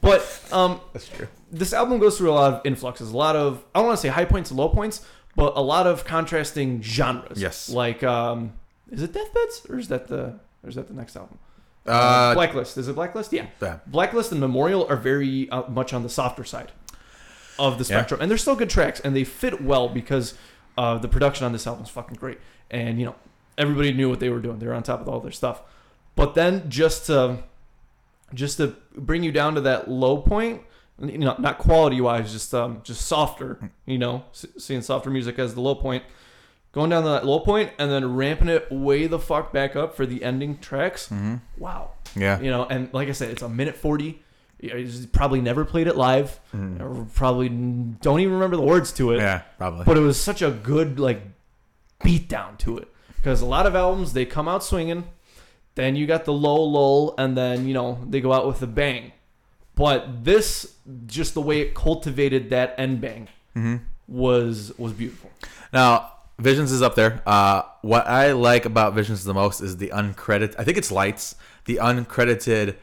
But um, That's true. this album goes through a lot of influxes, a lot of I don't want to say high points and low points, but a lot of contrasting genres. Yes. Like, um, is it Deathbeds or is that the or is that the next album? Uh, Blacklist. Is it Blacklist? Yeah. yeah. Blacklist and Memorial are very uh, much on the softer side of the Yeah. spectrum, and they're still good tracks, and they fit well because uh, the production on this album is fucking great, and you know everybody knew what they were doing; they were on top of all their stuff. But then just to just to bring you down to that low point, you know, not quality wise, just um, just softer, you know, seeing softer music as the low point. Going down that low point and then ramping it way the fuck back up for the ending tracks. Mm-hmm. Wow, Yeah. you know, and like I said, it's a minute forty. You probably never played it live, or probably don't even remember the words to it. Yeah. Probably. But it was such a good like beat down to it because a lot of albums they come out swinging, then you got the low lull, and then you know they go out with a bang. But this, just the way it cultivated that end bang, mm-hmm. was was beautiful. Now, Visions is up there. Uh, what I like about Visions the most is the uncredited. I think it's Lights, the uncredited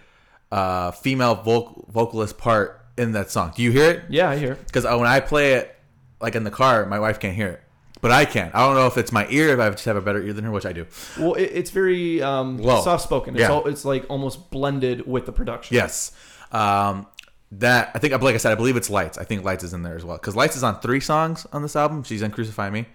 uh, female voc- vocalist part in that song. Do you hear it? Yeah, I hear. Because when I play it, like in the car, my wife can't hear it, but I can. I don't know if it's my ear, if I just have a better ear than her, which I do. Well, it, it's very um, Low. soft spoken. It's Yeah. all, it's like almost blended with the production. Yes. Um, that I think, like I said, I believe it's Lights. I think Lights is in there as well because Lights is on three songs on this album. She's in Crucify Me.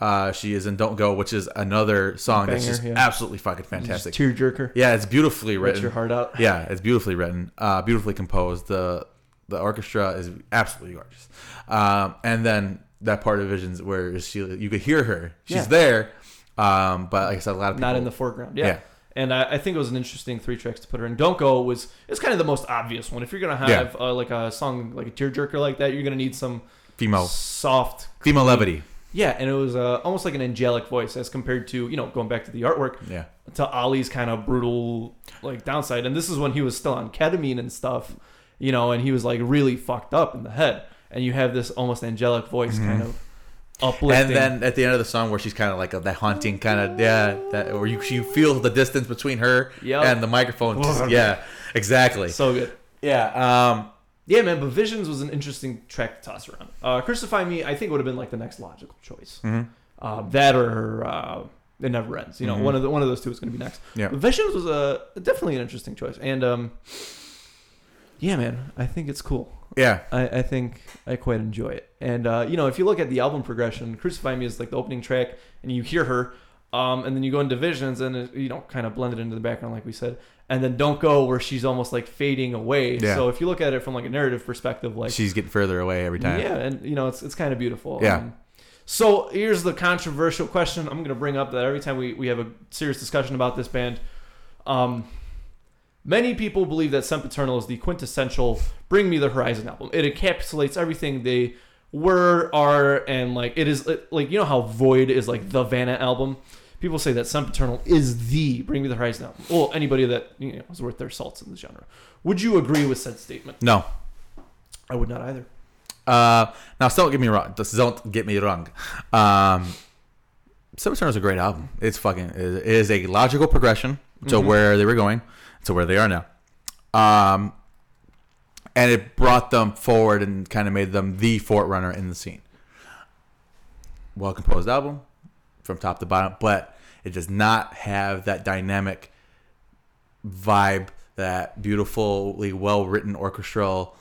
Uh, she is in Don't Go, which is another song that's just yeah. absolutely fucking fantastic. Tear jerker. Yeah, it's beautifully Let your written. heart out. Yeah, it's beautifully written, uh, beautifully composed. The the orchestra is absolutely gorgeous. Um, and then that part of Visions where she you could hear her. She's Yeah. there, um, but like I said, a lot of people Not in the foreground. Yeah. Yeah. And I, I think it was an interesting three tracks to put her in. Don't Go was it's kind of the most obvious one. If you're gonna have uh, like a song like a tearjerker like that, you're gonna need some female soft female levity. Yeah, and it was uh, almost like an angelic voice as compared to you know going back to the artwork Yeah, to Oli's kind of brutal like downside. And this is when he was still on ketamine and stuff, you know, and he was like really fucked up in the head. And you have this almost angelic voice kind of uplifting. and then at the end of the song where she's kind of like a, that haunting kind of yeah, that where you you feel the distance between her Yep. and the microphone. yeah, exactly. so good. Yeah, um, Yeah, man, but Visions was an interesting track to toss around. Uh, Crucify Me, I think would have been like the next logical choice. mhm. Uh, that or uh, It Never Ends. You know, Mhm. one of the, one of those two is going to be next. Yeah. But Visions was a definitely an interesting choice, and um, yeah, man, I think it's cool. Yeah, I, I think I quite enjoy it. And uh, you know, if you look at the album progression, "Crucify Me" is like the opening track, and you hear her. Um, and then you go in divisions and it, you know kind of blend it into the background like we said, and then don't go where she's almost like fading away. Yeah. So if you look at it from like a narrative perspective, like She's getting further away every time. yeah, and you know it's it's kind of beautiful. Yeah. Um, so here's the controversial question I'm going to bring up that every time we, we have a serious discussion about this band, um, many people believe that Sempiternal is the quintessential Bring Me the Horizon album. It encapsulates everything they were, are, and like it is like you know how Void is like the Vanna album. People say that Sempiternal is the Bring Me the Horizon album. Well, anybody that you know is worth their salts in the genre. Would you agree with said statement? No. I would not either. Uh, now, don't get me wrong. Just don't get me wrong. Um, Sempiternal is a great album. It's fucking. It is a logical progression to Mhm. where they were going to where they are now. Um, and it brought them forward and kind of made them the forerunner in the scene. Well composed album from top to bottom, but it does not have that dynamic vibe, that beautifully well written orchestral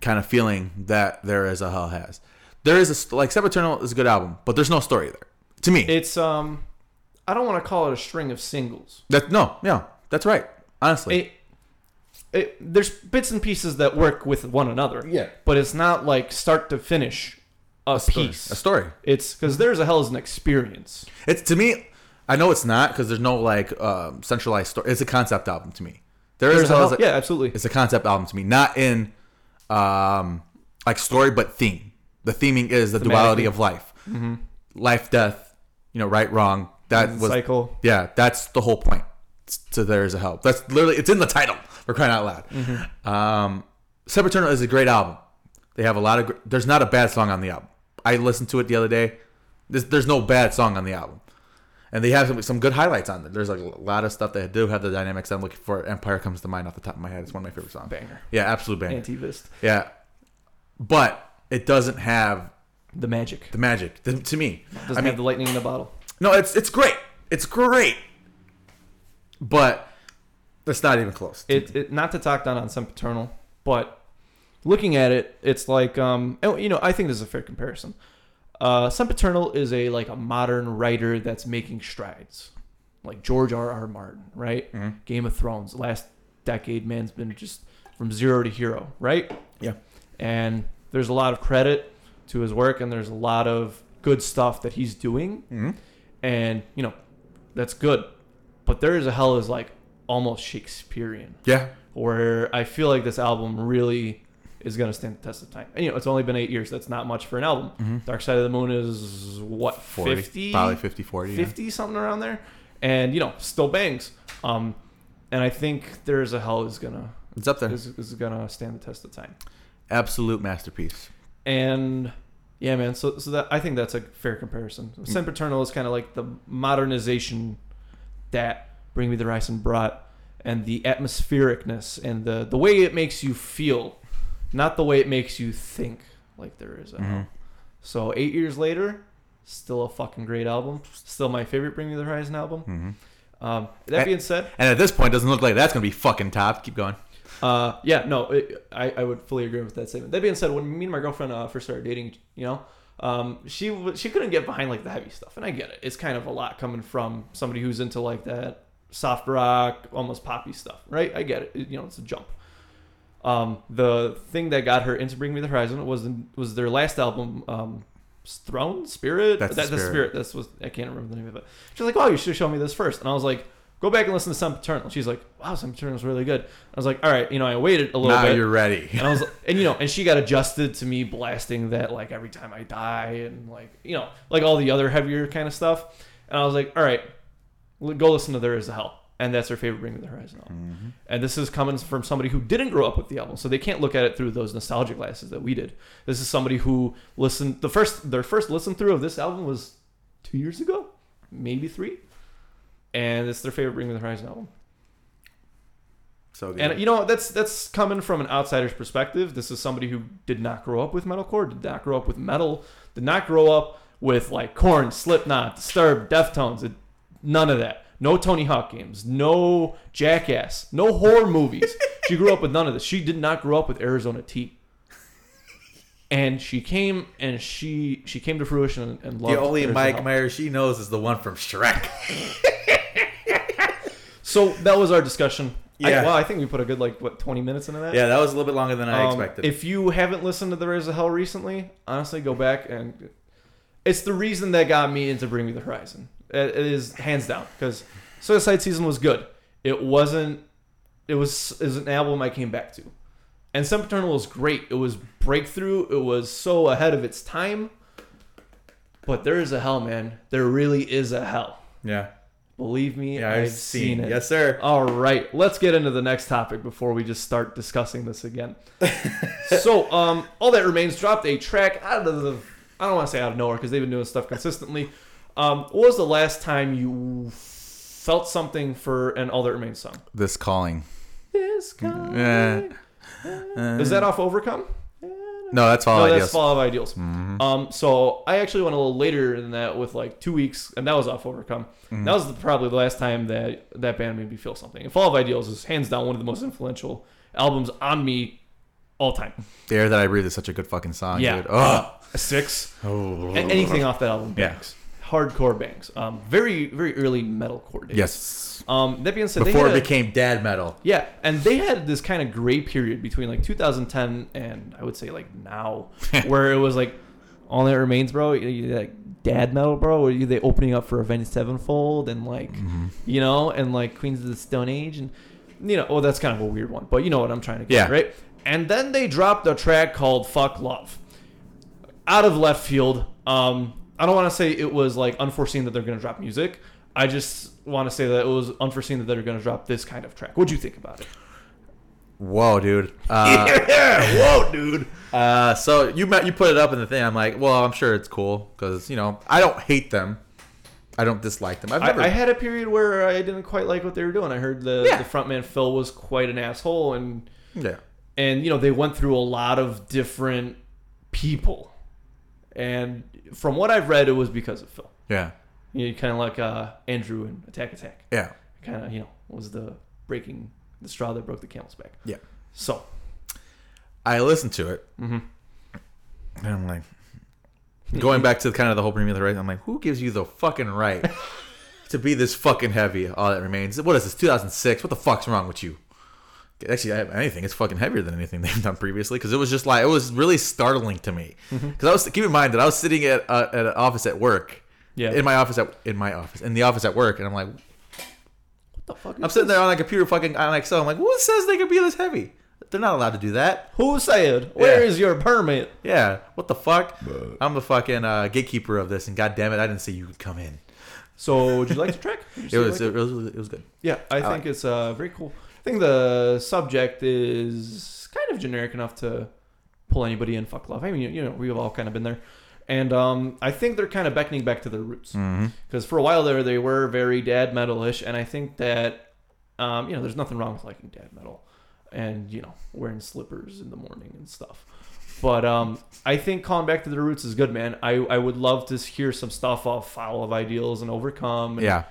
kind of feeling that there is a hell has. There is a like Eternal is a good album, but there's no story there. To me, It's um, I don't want to call it a string of singles. that no, yeah, that's right. Honestly, It, it there's bits and pieces that work with one another. Yeah. but it's not like start to finish a, story. piece. a story. It's because there's a hell is an experience. It's to me. I know it's not because there's no like um, centralized story. It's a concept album to me. There is There's a a, hell, yeah, absolutely. it's a concept album to me, not in um, like story, but theme. The theming is the duality of life, Mm-hmm. life, death. You know, right, wrong. That was cycle. Yeah, that's the whole point. To there is a help. That's literally it's in the title. We're crying out loud. Mm-hmm. Um, Sempiternal is a great album. They have a lot of. gr- There's not a bad song on the album. I listened to it the other day. There's, there's no bad song on the album, and they have some, some good highlights on there. There's like a lot of stuff that do have the dynamics I'm looking for. Empire comes to mind off the top of my head. It's one of my favorite songs. Banger. Yeah, absolute banger. Antivist. Yeah, but it doesn't have The magic. the magic to, to me. Doesn't I mean, have the lightning in the bottle. no, it's it's great. It's great. But that's not even close. It, it not to talk down on some Sempiternal, but looking at it, it's like um, you know, I think this is a fair comparison. Uh, Sempiternal is a like a modern writer that's making strides, like George R. R. Martin, right? Mhm. Game of Thrones, last decade, man's been just from zero to hero, right? Yeah. And there's a lot of credit to his work, and there's a lot of good stuff that he's doing, Mhm. and you know, that's good. But there is a hell is like almost Shakespearean Yeah. where I feel like this album really is going to stand the test of time. And you know, it's only been eight years. That's not much for an album. Mhm. Dark Side of the Moon is what 40, 50, Probably 50, 40. yeah. 50 something around there, and you know, still bangs. Um, and I think there is a hell is gonna It's up there. is, is gonna stand the test of time. Absolute masterpiece. And yeah, man. So so that I think that's a fair comparison. Mm. Sempiternal is kind of like the modernization that Bring Me the Horizon brought, and the atmosphericness and the the way it makes you feel, not the way it makes you think. Like there is. Mhm. So eight years later, still a fucking great album. Still my favorite Bring Me the Horizon album. hmm Um, that being said, And at this point, doesn't look like that's to be fucking top. Keep going. Uh, yeah, no, it, I, I would fully agree with that statement. That being said, when me and my girlfriend uh, first started dating, you know, um, she she couldn't get behind like the heavy stuff, and I get it. It's kind of a lot coming from somebody who's into like that soft rock, almost poppy stuff, right? I get it. It- you know, it's a jump. Um, the thing that got her into Bring Me the Horizon was was their last album, um, Throne Spirit. That's that, the Spirit. That's was I can't remember the name of it. She's like, "Oh, you should show me this first. and I was like, "Go back and listen to Sempiternal." She's like, "Wow, Sempiternal is really good." I was like, "All right, you know, I waited a little bit. Now bit." you're ready. and I was, and you know, and she got adjusted to me blasting that like every time I die and like you know, like all the other heavier kind of stuff. And I was like, all right, go listen to There Is a Hell, and that's her favorite Bring Me the Horizon album. Mhm. And this is coming from somebody who didn't grow up with the album, so they can't look at it through those nostalgia glasses that we did. This is somebody who listened the first their first listen through of this album was two years ago, maybe three, and it's their favorite Bring Me the Horizon album. So good. And you know that's that's coming from an outsider's perspective. This is somebody who did not grow up with metalcore, did not grow up with metal, did not grow up with like Korn, Slipknot, Disturbed, Deftones. It, none of that. No Tony Hawk games. No Jackass. No horror movies. she grew up with none of this. She did not grow up with Arizona Tea. and she came and she she came to fruition and, and loved The only There's a Mike. Myers she knows is the one from Shrek. So that was our discussion. I, Yeah. well, I think we put a good like what twenty minutes into that. yeah, that was a little bit longer than I Um, expected. If you haven't listened to the Rise of Hell recently, honestly, go back and it's the reason that got me into Bring Me the Horizon. It, it is hands down because Suicide Season was good. It wasn't. It was was an album I came back to, and Sempiternal was great. It was breakthrough. It was so ahead of its time. But there is a hell, man. There really is a hell. yeah, Believe me, yeah, I've, seen, it. Yes, sir. All right, let's get into the next topic before we just start discussing this again. so, um, all that remains dropped a track out of the. I don't want to say out of nowhere because they've been doing stuff consistently. Um, what was the last time you felt something for an All That Remains song? This calling. This guy. Yeah. Is that off Overcome? No, that's all no, that's Fall of Ideals. Um, so I actually went a little later than that with like two weeks, and that was off Overcome. That was the, probably the last time that that band made me feel something. And Fall of Ideals is hands down one of the most influential albums on me all time. The Air That I Breathe is such a good fucking song, Yeah, dude. Oh. a six. oh. Anything off that album Yeah. Hardcore bangs. Um, very very early metalcore days. Yes. Um, that being said, Before they it became dad metal. yeah, and they had this kind of gray period between like 2010 and I would say like now, where it was like all that remains, bro. Like dad metal, bro. You they opening up for Avenged Sevenfold and like Mm-hmm. you know, and like Queens of the Stone Age, and you know, oh that's kind of a weird one, but you know what I'm trying to get, Yeah. right? And then they dropped a track called "Fuck Love," out of left field. Um, I don't want to say it was like unforeseen that they're going to drop music. I just want to say that it was unforeseen that they're going to drop this kind of track. What'd you think about it? Whoa, dude. Uh, Yeah, whoa, dude. uh, so you met, you put it up in the thing. I'm like, well, I'm sure it's cool because you know I don't hate them. I don't dislike them. I've never. I, I had a period where I didn't quite like what they were doing. I heard the Yeah. the frontman Phil was quite an asshole, and yeah. and you know they went through a lot of different people, and from what I've read, it was because of Phil. Yeah. You know, kind of like uh, Andrew and Attack Attack. Yeah. Kind of you know was the breaking the straw that broke the camel's back. Yeah. So I listened to it, Mm-hmm. and I'm like, going back to kind of the whole premium of the right. I'm like, who gives you the fucking right to be this fucking heavy? All that remains. What is this? 2006. What the fuck's wrong with you? Actually, I- have anything. It's fucking heavier than anything they've done previously because it was just like it was really startling to me. Because I was keep in mind that I was sitting at uh, at an office at work. Yeah. In my office at in my office in the office at work, and I'm like, what the fuck? I'm sitting there on a computer fucking on Excel. I'm like, who says they could be this heavy? They're not allowed to do that. Who said? Where Yeah. is your permit? Yeah, what the fuck? I'm the fucking uh, gatekeeper of this, and god damn it, I didn't see you come in. So, would you like the track? It was, you it liked was it was good. Yeah, I, like think it's uh, very cool. I think the subject is kind of generic enough to pull anybody in. Fuck love. I mean, you, you know, we've all kind of been there, and um, I think they're kind of beckoning back to their roots Mm-hmm. because for a while there they were very dad metal-ish, and I think that um, you know, there's nothing wrong with liking dad metal, and you know, wearing slippers in the morning and stuff. But um, I think calling back to the roots is good, man. I, I would love to hear some stuff off Fall of Ideals and Overcome. And, Yeah,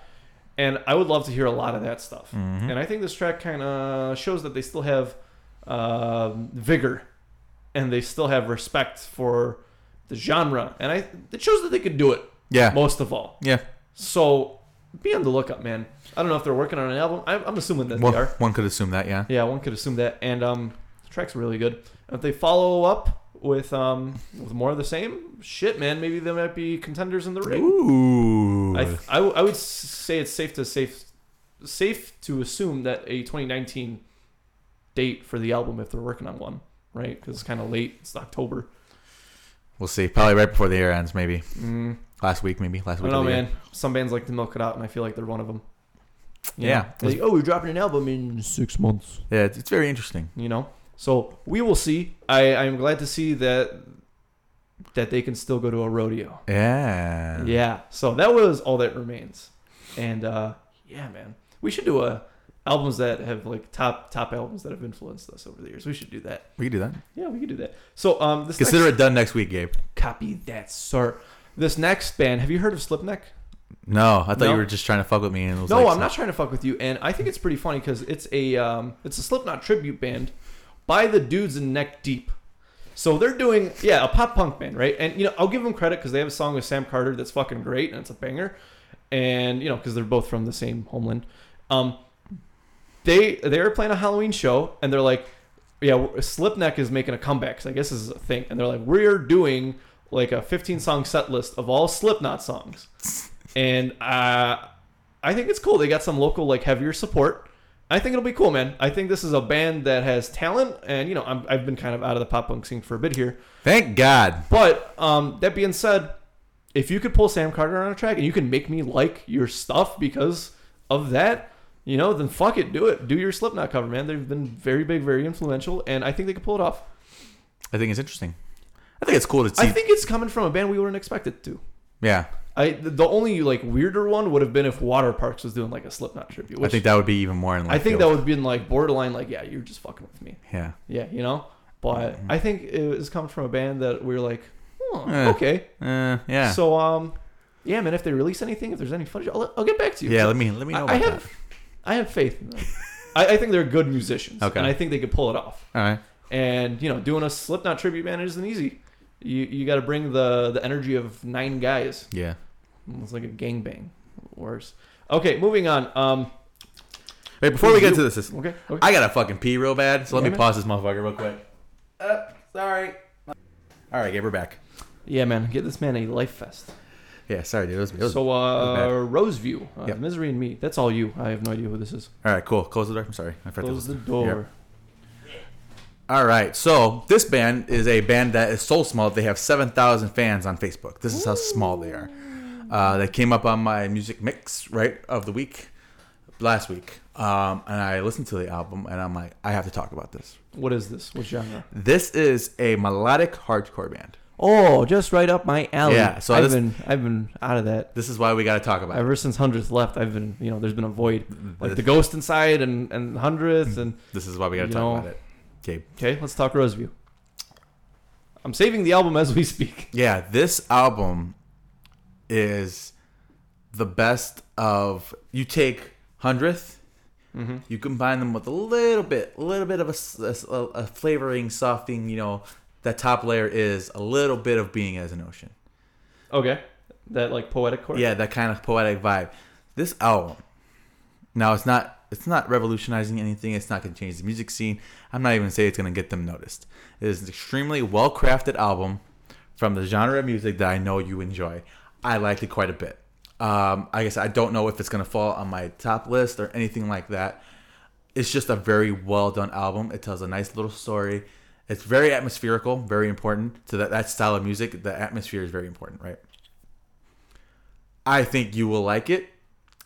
and I would love to hear a lot of that stuff. Mhm. And I think this track kind of shows that they still have um vigor, and they still have respect for the genre. And I it shows that they could do it yeah, most of all. yeah. So be on the lookout, man. I don't know if they're working on an album. I'm, I'm assuming that Well, they are. one could assume that. Yeah, Yeah, one could assume that. And um, the track's really good. If they follow up with um with more of the same, shit, man, maybe they might be contenders in the ring. ooh, I, I, w- I would say it's safe to safe safe to assume that a 2019 date for the album if they're working on one, right? Because it's kind of late. It's October. we'll see. Probably right before the year ends, maybe Mm, last week, maybe last week. I don't know, man. Some bands like to milk it out, and I feel like they're one of them. You Yeah. Like, oh, we're dropping an album in six months. Yeah, it's, it's very interesting. You know, so we will see. I I'm glad to see that that they can still go to a rodeo. Yeah, Yeah. So that was all that remains. And uh yeah, man. We should do a albums that have like top top albums that have influenced us over the years. We should do that. we can do that. Yeah, we could do that. So um this Consider next, it done next week, Gabe. copy that, sir. This next band, have you heard of Slipneck? No, I thought No. you were just trying to fuck with me. And it was No, like, I'm not trying to fuck with you. And I think it's pretty funny because it's a um, it's a Slipknot tribute band by the dudes in Neck Deep. So they're doing yeah a pop punk band, right? And you know I'll give them credit because they have a song with Sam Carter that's fucking great and it's a banger, and you know because they're both from the same homeland. Um, they they were playing a Halloween show and they're like, yeah, Slipneck is making a comeback. 'cause I guess this is a thing, and they're like, we're doing like a 15 song set list of all Slipknot songs, and uh, I think it's cool. They got some local like heavier support. I think it'll be cool, man. I think this is a band that has talent, and you know, I'm, I've been kind of out of the pop punk scene for a bit here. Thank God. But um, that being said, if you could pull Sam Carter on a track and you can make me like your stuff because of that, you know, then fuck it, do it. Do your Slipknot cover, man. They've been very big, very influential, and I think they could pull it off. I think it's interesting. I think it's cool to see. I think it's coming from a band we wouldn't expect it to. yeah, I the only like weirder one would have been if Waterparks was doing like a Slipknot tribute. I think that would be even more in. I think field. that would have been like borderline, like yeah, you're just fucking with me. Yeah. Yeah, you know. But Mm-hmm. I think it was coming from a band that we are like, oh, Eh. okay. Uh, yeah. So um, yeah, man. If they release anything, if there's any footage, I'll, I'll get back to you. yeah. Let me let me know I, I have, I have faith in them. I, I think they're good musicians, Okay. and I think they could pull it off. All right. And you know, doing a Slipknot tribute band isn't easy. You you got to bring the the energy of nine guys. Yeah. It's like a gangbang. Worse. Okay, moving on. Um, Wait, before we get to this, this- okay. okay. I gotta fucking pee real bad. So let Yeah, me man. pause this motherfucker real quick. Uh, sorry. All right, Gabe, we're back. yeah, man. Get this man a life vest. Yeah, sorry, dude. It was, it was, So, uh, Roseview, uh, Yep. Misery and Me. That's all you. I have no idea who this is. all right, cool. Close the door. I'm sorry. I forgot Close the door. All right, so this band is a band that is so small they have seven thousand fans on Facebook. This is how small they are. Uh, they came up on my music mix right of the week last week, um, and I listened to the album and I'm like, I have to talk about this. What is this? What genre? This is a melodic hardcore band. Oh, just right up my alley. Yeah, so I've this- been I've been out of that This is why we got to talk about it. ever since hundredth left. I've been you know there's been a void like This- the ghost inside and and hundredth and This is why we got to talk know- about it. Okay. okay. Let's talk Roseview. I'm saving the album as we speak. Yeah, this album is the best of. You take hundredth, Mm-hmm. you combine them with a little bit, a little bit of a flavoring, softening. You know, that top layer is a little bit of being as an ocean. Okay, that like poetic chord. Yeah, that kind of poetic vibe. This album, now it's not. It's not revolutionizing anything. It's not going to change the music scene. I'm not even saying it's going to get them noticed. It is an extremely well crafted album from the genre of music that I know you enjoy. I liked it quite a bit. Um, I guess I don't know if it's going to fall on my top list or anything like that. It's just a very well done album. It tells a nice little story. It's very atmospherical, very important to that, that style of music. The atmosphere is very important, right? I think you will like it.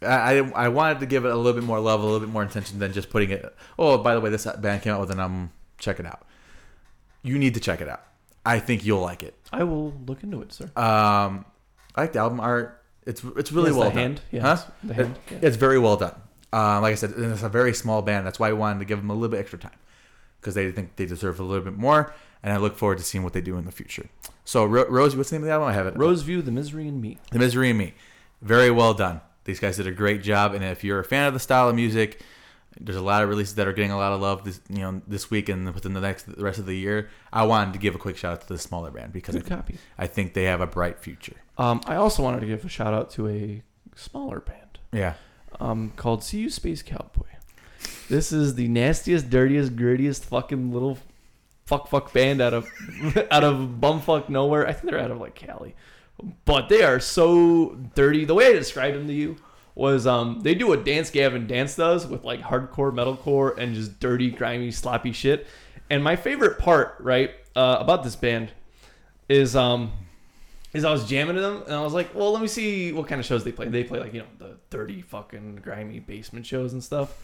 I, I, I wanted to give it a little bit more love, a little bit more intention than just putting it. Oh, by the way, this band came out with an album. Check it out. You need to check it out. I think you'll like it. I will look into it, sir. Um, I like the album art. It's it's really Yes, well the done. hand. Yeah, Huh? the hand. It- It's very well done. Um, like I said, and it's a very small band. That's why I wanted to give them a little bit extra time because they think they deserve a little bit more, and I look forward to seeing what they do in the future. So, Ro- Rosie, what's the name of the album? I have it. Roseview, The Misery and Me. The Misery and Me. Very well done. These guys did a great job, and if you're a fan of the style of music, there's a lot of releases that are getting a lot of love this you know this week and within the next the rest of the year. I wanted to give a quick shout out to the smaller band because I, Good copy. I think they have a bright future. Um, I also wanted to give a shout out to a smaller band Yeah. um, called See You Space Cowboy. This is the nastiest, dirtiest, grittiest fucking little fuck fuck band out of out of bumfuck nowhere. I think they're out of like Cali, but they are so dirty. The way I described them to you was um they do what Dance Gavin Dance does with like hardcore metalcore and just dirty, grimy, sloppy shit. And my favorite part, right, uh, about this band is um is I was jamming to them and I was like, well, let me see what kind of shows they play. They play like you know the dirty, fucking grimy basement shows and stuff.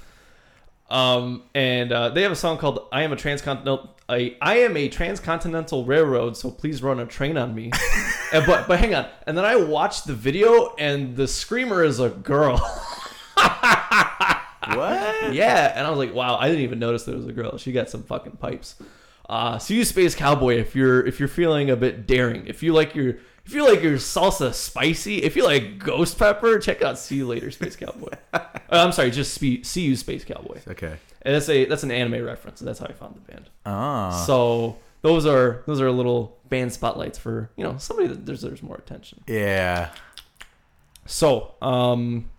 Um, and uh, they have a song called "I Am a Transcontinental." I, I am a transcontinental railroad, so please run a train on me. And- but but hang on, and then I watched the video, and the screamer is a girl. What? yeah, and I was like, wow, I didn't even notice there was a girl. She got some fucking pipes. Uh, see you, Space Cowboy, if you're if you're feeling a bit daring, if you like your if you like your salsa spicy, if you like ghost pepper, check out See You Later, Space Cowboy. uh, I'm sorry, just spe- See You, Space Cowboy. Okay. And that's a that's an anime reference. And that's how I found the band. Oh. So those are those are little band spotlights for you know somebody that deserves more attention. Yeah. So, um,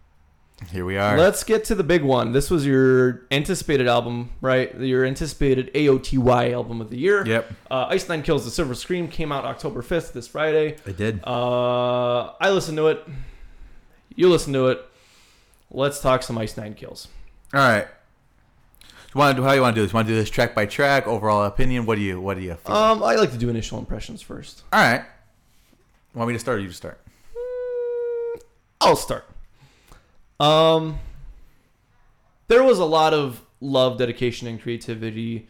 Here we are. let's get to the big one. This was your anticipated album, right? Your anticipated AOTY album of the year. Yep. Uh, Ice Nine Kills the Silver Scream came out October 5th, this Friday. I did. Uh, I listened to it. You listen to it. Let's talk some Ice Nine Kills. All right. You want to do how you want to do this? You want to do this track by track, overall opinion? What do you What do you? Feel? Um, I like to do initial impressions first. All right. Want me to start or you to start? I'll start. Um, there was a lot of love, dedication, and creativity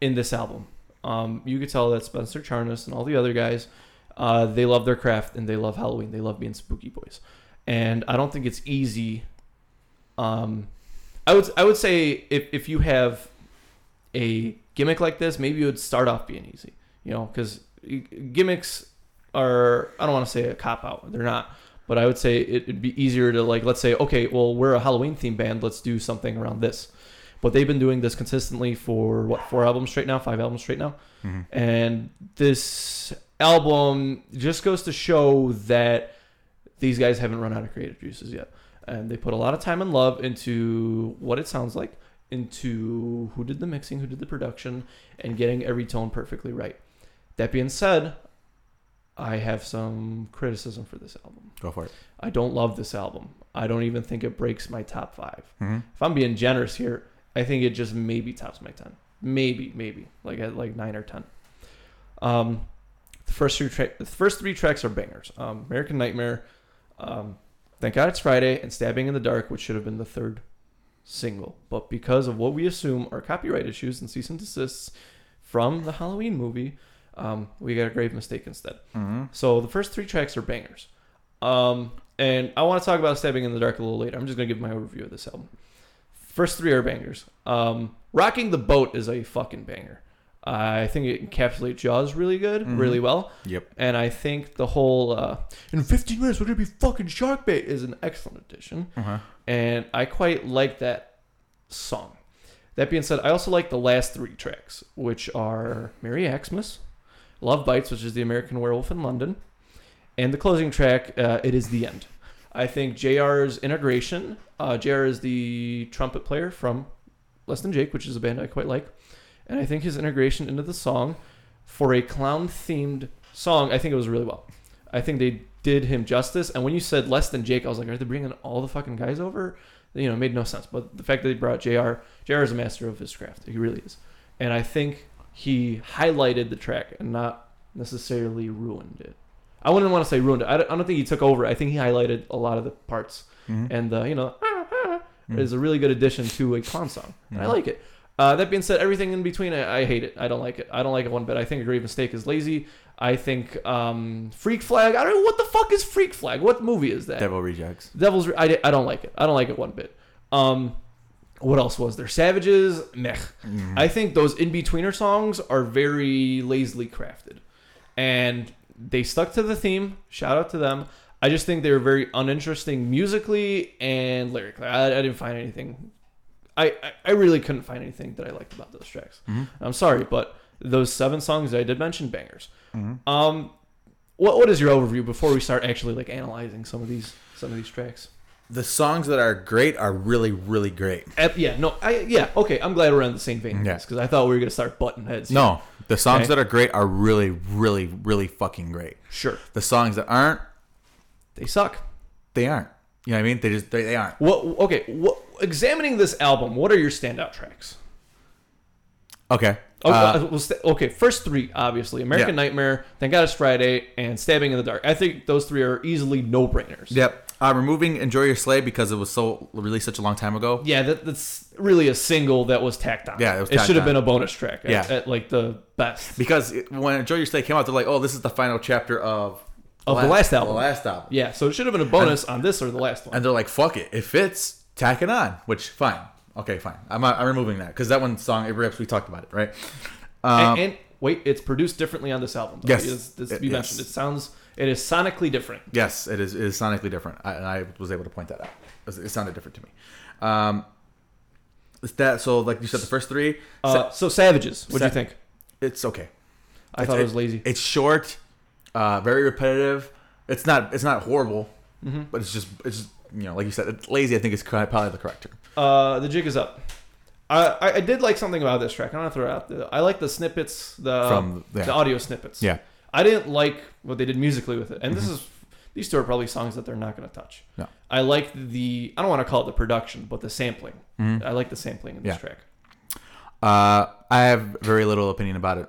in this album. Um, you could tell that Spencer Charnas and all the other guys, uh, they love their craft and they love Halloween. They love being spooky boys, and I don't think it's easy. Um, I would I would say if if you have a gimmick like this, maybe it would start off being easy. You know, because gimmicks are I don't want to say a cop out. They're not. But I would say it would be easier to like let's say okay, well we're a Halloween themed band, let's do something around this. But they've been doing this consistently for what four albums straight now, five albums straight now, mm-hmm. and this album just goes to show that these guys haven't run out of creative juices yet, and they put a lot of time and love into what it sounds like, into who did the mixing, who did the production, and getting every tone perfectly right. That being said, I have some criticism for this album. Go for it. I don't love this album. I don't even think it breaks my top 5 Mhm. If I'm being generous here, I think it just maybe tops my ten. Maybe, maybe like at like nine or ten. Um, the first three tra- the first three tracks are bangers. Um, American Nightmare, um, Thank God It's Friday, and Stabbing in the Dark, which should have been the third single, but because of what we assume are copyright issues and cease and desists from the Halloween movie, um, we got a grave mistake instead. Mm-hmm. So the first three tracks are bangers. Um, and I want to talk about Stabbing in the Dark a little later. I'm just going to give my overview of this album. First three are bangers. Um, Rocking the Boat is a fucking banger. I think it encapsulates Jaws really good, Mhm. really well. Yep. And I think the whole uh, in 15 minutes we're gonna be fucking shark bait is an excellent addition. Uh-huh. And I quite like that song. That being said, I also like the last three tracks, which are Merry Xmas, Love Bites, which is the American Werewolf in London, and the closing track, uh, It Is the End. I think JR's integration, uh, JR is the trumpet player from Less Than Jake, which is a band I quite like. And I think his integration into the song for a clown themed song, I think it was really well. I think they did him justice. And when you said Less Than Jake, I was like, are they bringing all the fucking guys over? You know, it made no sense. But the fact that they brought JR, JR is a master of his craft. He really is. And I think he highlighted the track and not necessarily ruined it. I wouldn't want to say ruined it. I don't, I don't think he took over. I think he highlighted a lot of the parts. Mhm. And, uh, you know, Mm. is a really good addition to a clown song. And I Mhm. like it. Uh, that being said, everything in between, I, I hate it. I don't like it. I don't like it one bit. I think a grave mistake is lazy. I think um, Freak Flag. I don't know what the fuck is Freak Flag. What movie is that? Devil Rejects. Devil's. Re- I, I don't like it. I don't like it one bit. Um, what else was there? Savages. Meh. Mhm. I think those in betweener songs are very lazily crafted, and they stuck to the theme. Shout out to them. I just think they were very uninteresting musically and lyrically. I, I didn't find anything. I, I I really couldn't find anything that I liked about those tracks. Mhm. I'm sorry, but those seven songs that I did mention bangers. Mhm. Um, what what is your overview before we start actually like analyzing some of these some of these tracks? The songs that are great are really, really great. Uh, yeah, no, I yeah, okay. I'm glad we're on the same vein Yeah. because I thought we were gonna start button heads. here. No, the songs Okay. that are great are really, really, really fucking great. sure, The songs that aren't, they suck. they aren't. You know what I mean? They just they, they aren't. What? Okay. What? Examining this album, what are your standout tracks? Okay. Oh, Uh, uh, well, st- okay. First three, obviously, American Yeah. Nightmare, Thank God It's Friday, and Stabbing in the Dark. I think those three are easily no brainers. Yep. Uh, removing Enjoy Your Slay because it was so released such a long time ago. Yeah, that, that's really a single that was tacked on. Yeah, it was it should have been a bonus track. At, Yeah. at like the best. Because it, when Enjoy Your Slay came out, they're like, oh, this is the final chapter of Of the last album. The last album. Yeah, so it should have been a bonus on this or the last one. And they're like, fuck it. It fits. Tack it on. Which, fine. Okay, fine. I'm, I'm removing that because that one song, it rips. We talked about it, right? Um, and, and wait, it's produced differently on this album. though. Yes. It's- it's- It- you yes. mentioned it sounds it is sonically different. yes, it is, it is sonically different. I, and I was able to point that out. It, sounded different to me. Um, it's that so like you said, the first three, Uh, so Savages, what do you think? it's okay. I It's- thought it was lazy. It's short, uh, very repetitive. It's not. It's not horrible, Mm-hmm. but it's just. It's just, you know, like you said, it's lazy. I think is probably the correct term. Uh, the jig is up. I, I I did like something about this track. I'm gonna throw it out. I like the snippets, the From- yeah. the audio snippets. Yeah. I didn't like what they did musically with it, and this is these two are probably songs that they're not gonna touch. No. I like the I don't want to call it the production, but the sampling. I like the sampling in this Yeah. track. Uh, I have very little opinion about it.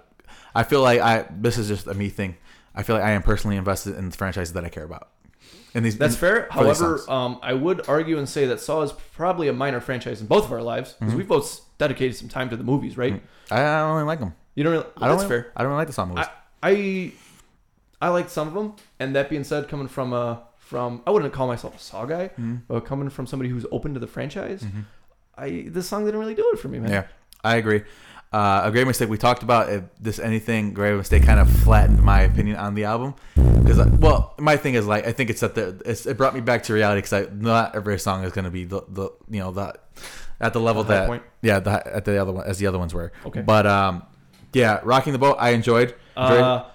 I feel like I. This is just a me thing. I feel like I am personally invested in the franchises that I care about. And these. That's in- fair. for these However, songs. um, I would argue and say that Saw is probably a minor franchise in both of our lives because Mm-hmm. we've both dedicated some time to the movies, right? I, I don't really like them. You don't. Really, I don't. that's really, fair. I don't really like the song movies. I I I liked some of them, and that being said, coming from a from I wouldn't call myself a Saw guy, Mm-hmm. but coming from somebody who's open to the franchise, I this song didn't really do it for me, man. Yeah, I agree. Uh, a great mistake we talked about. If this anything, great mistake kind of flattened my opinion on the album because, well, my thing is like I think it's at the it's, it brought me back to reality because not every song is going to be the, the you know the at the level The that point. yeah the, at the other one as the other ones were. Okay. but um, yeah, rocking the boat I enjoyed. Uh,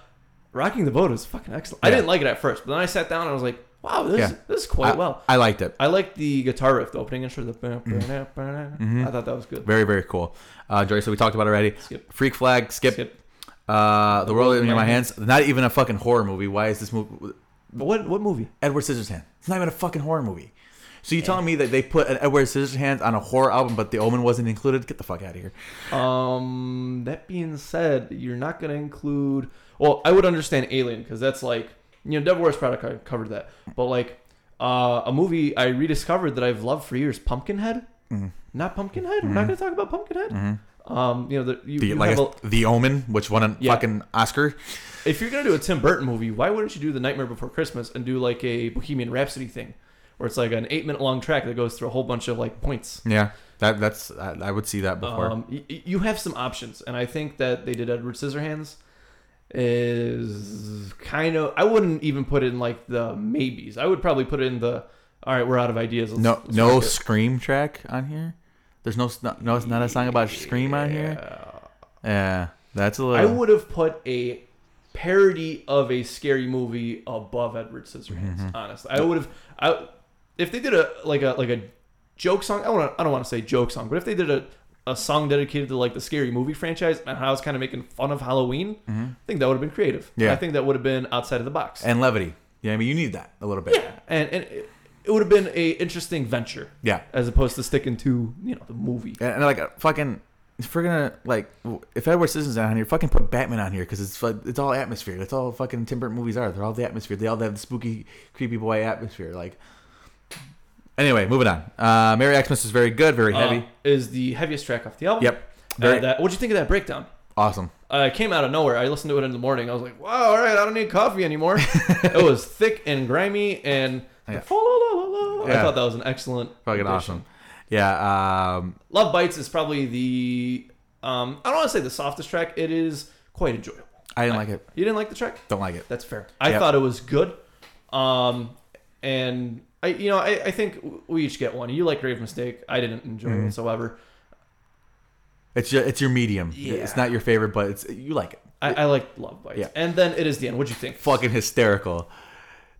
Rocking the Boat is fucking excellent. I Yeah. didn't like it at first, but then I sat down and I was like, wow, this, Yeah. is, this is quite I, well. I liked it. I liked the guitar riff, the opening intro. The Mm-hmm. I thought that was good. Very very cool. Uh, Joy, so we talked about it already. Skip. Freak Flag, skip. Skip. Uh, the world in my hands. Not even a fucking horror movie. Why is this movie? But what what movie? Edward Scissorhands. It's not even a fucking horror movie. So you telling me that they put an Edward Scissorhands on a horror album, but The Omen wasn't included? Get the fuck out of here. Um, that being said, you're not going to include. Well, I would understand Alien because that's like you know Devil Wears Prada covered that, but like uh, a movie I rediscovered that I've loved for years, Pumpkinhead. Mm-hmm. Not Pumpkinhead. We're not going to talk about Pumpkinhead. Um, you know the you, The, you like a- a, the Omen, which won a Yeah. fucking Oscar. if you're going to do a Tim Burton movie, why wouldn't you do The Nightmare Before Christmas and do like a Bohemian Rhapsody thing, where it's like an eight minute long track that goes through a whole bunch of like points. Yeah, that that's I, I would see that before. Um, y- you have some options, and I think that they did Edward Scissorhands is kind of. I wouldn't even put it in like the maybes. I would probably put it in the. All right, we're out of ideas. Let's, no, let's no. Scream track on here. There's no no, it's not a song about Scream on here. Yeah, that's a I little. I would have put a parody of a scary movie above Edward Scissorhands. Mm-hmm. Honestly, I would have. I if they did a like a like a joke song. I want to. I don't want to say joke song, but if they did a a song dedicated to like the scary movie franchise and how it's kind of making fun of Halloween, I think that would have been creative. Mm-hmm. Yeah. I think that would have been outside of the box. and levity. Yeah, I mean you need that a little bit. yeah, and and it, it would have been a interesting venture Yeah. as opposed to sticking to you know the movie. And, and like uh, fucking, if we're gonna like, if Edward Scissorhands on here, fucking put Batman on here because it's like it's all atmosphere. That's all fucking Tim Burton movies are. They're all the atmosphere. They all have the spooky, creepy boy atmosphere. Like, anyway, moving on. Uh, Merry Axe-Mas is very good, very heavy. Uh, is the heaviest track off the album. Yep. Uh, Very that, what'd you think of that breakdown? awesome. Uh, it came out of nowhere. I listened to it in the morning. I was like, "Wow, all right, I don't need coffee anymore." it was thick and grimy, and Yeah. I Yeah. thought that was an excellent. Fucking addition. awesome. Yeah. Um, Love Bites is probably the. Um, I don't want to say the softest track. It is quite enjoyable. I didn't like it. You didn't like the track? Don't like it. That's fair. I Yep. thought it was good. Um, and I, you know, I, I think we each get one. You like Grave Mistake. I didn't enjoy Mm-hmm. it whatsoever. It's your, it's your medium. Yeah. It's not your favorite, but it's you like it. I, I like Love Bites. Yeah. And then it is the end. What'd you think? Fucking hysterical.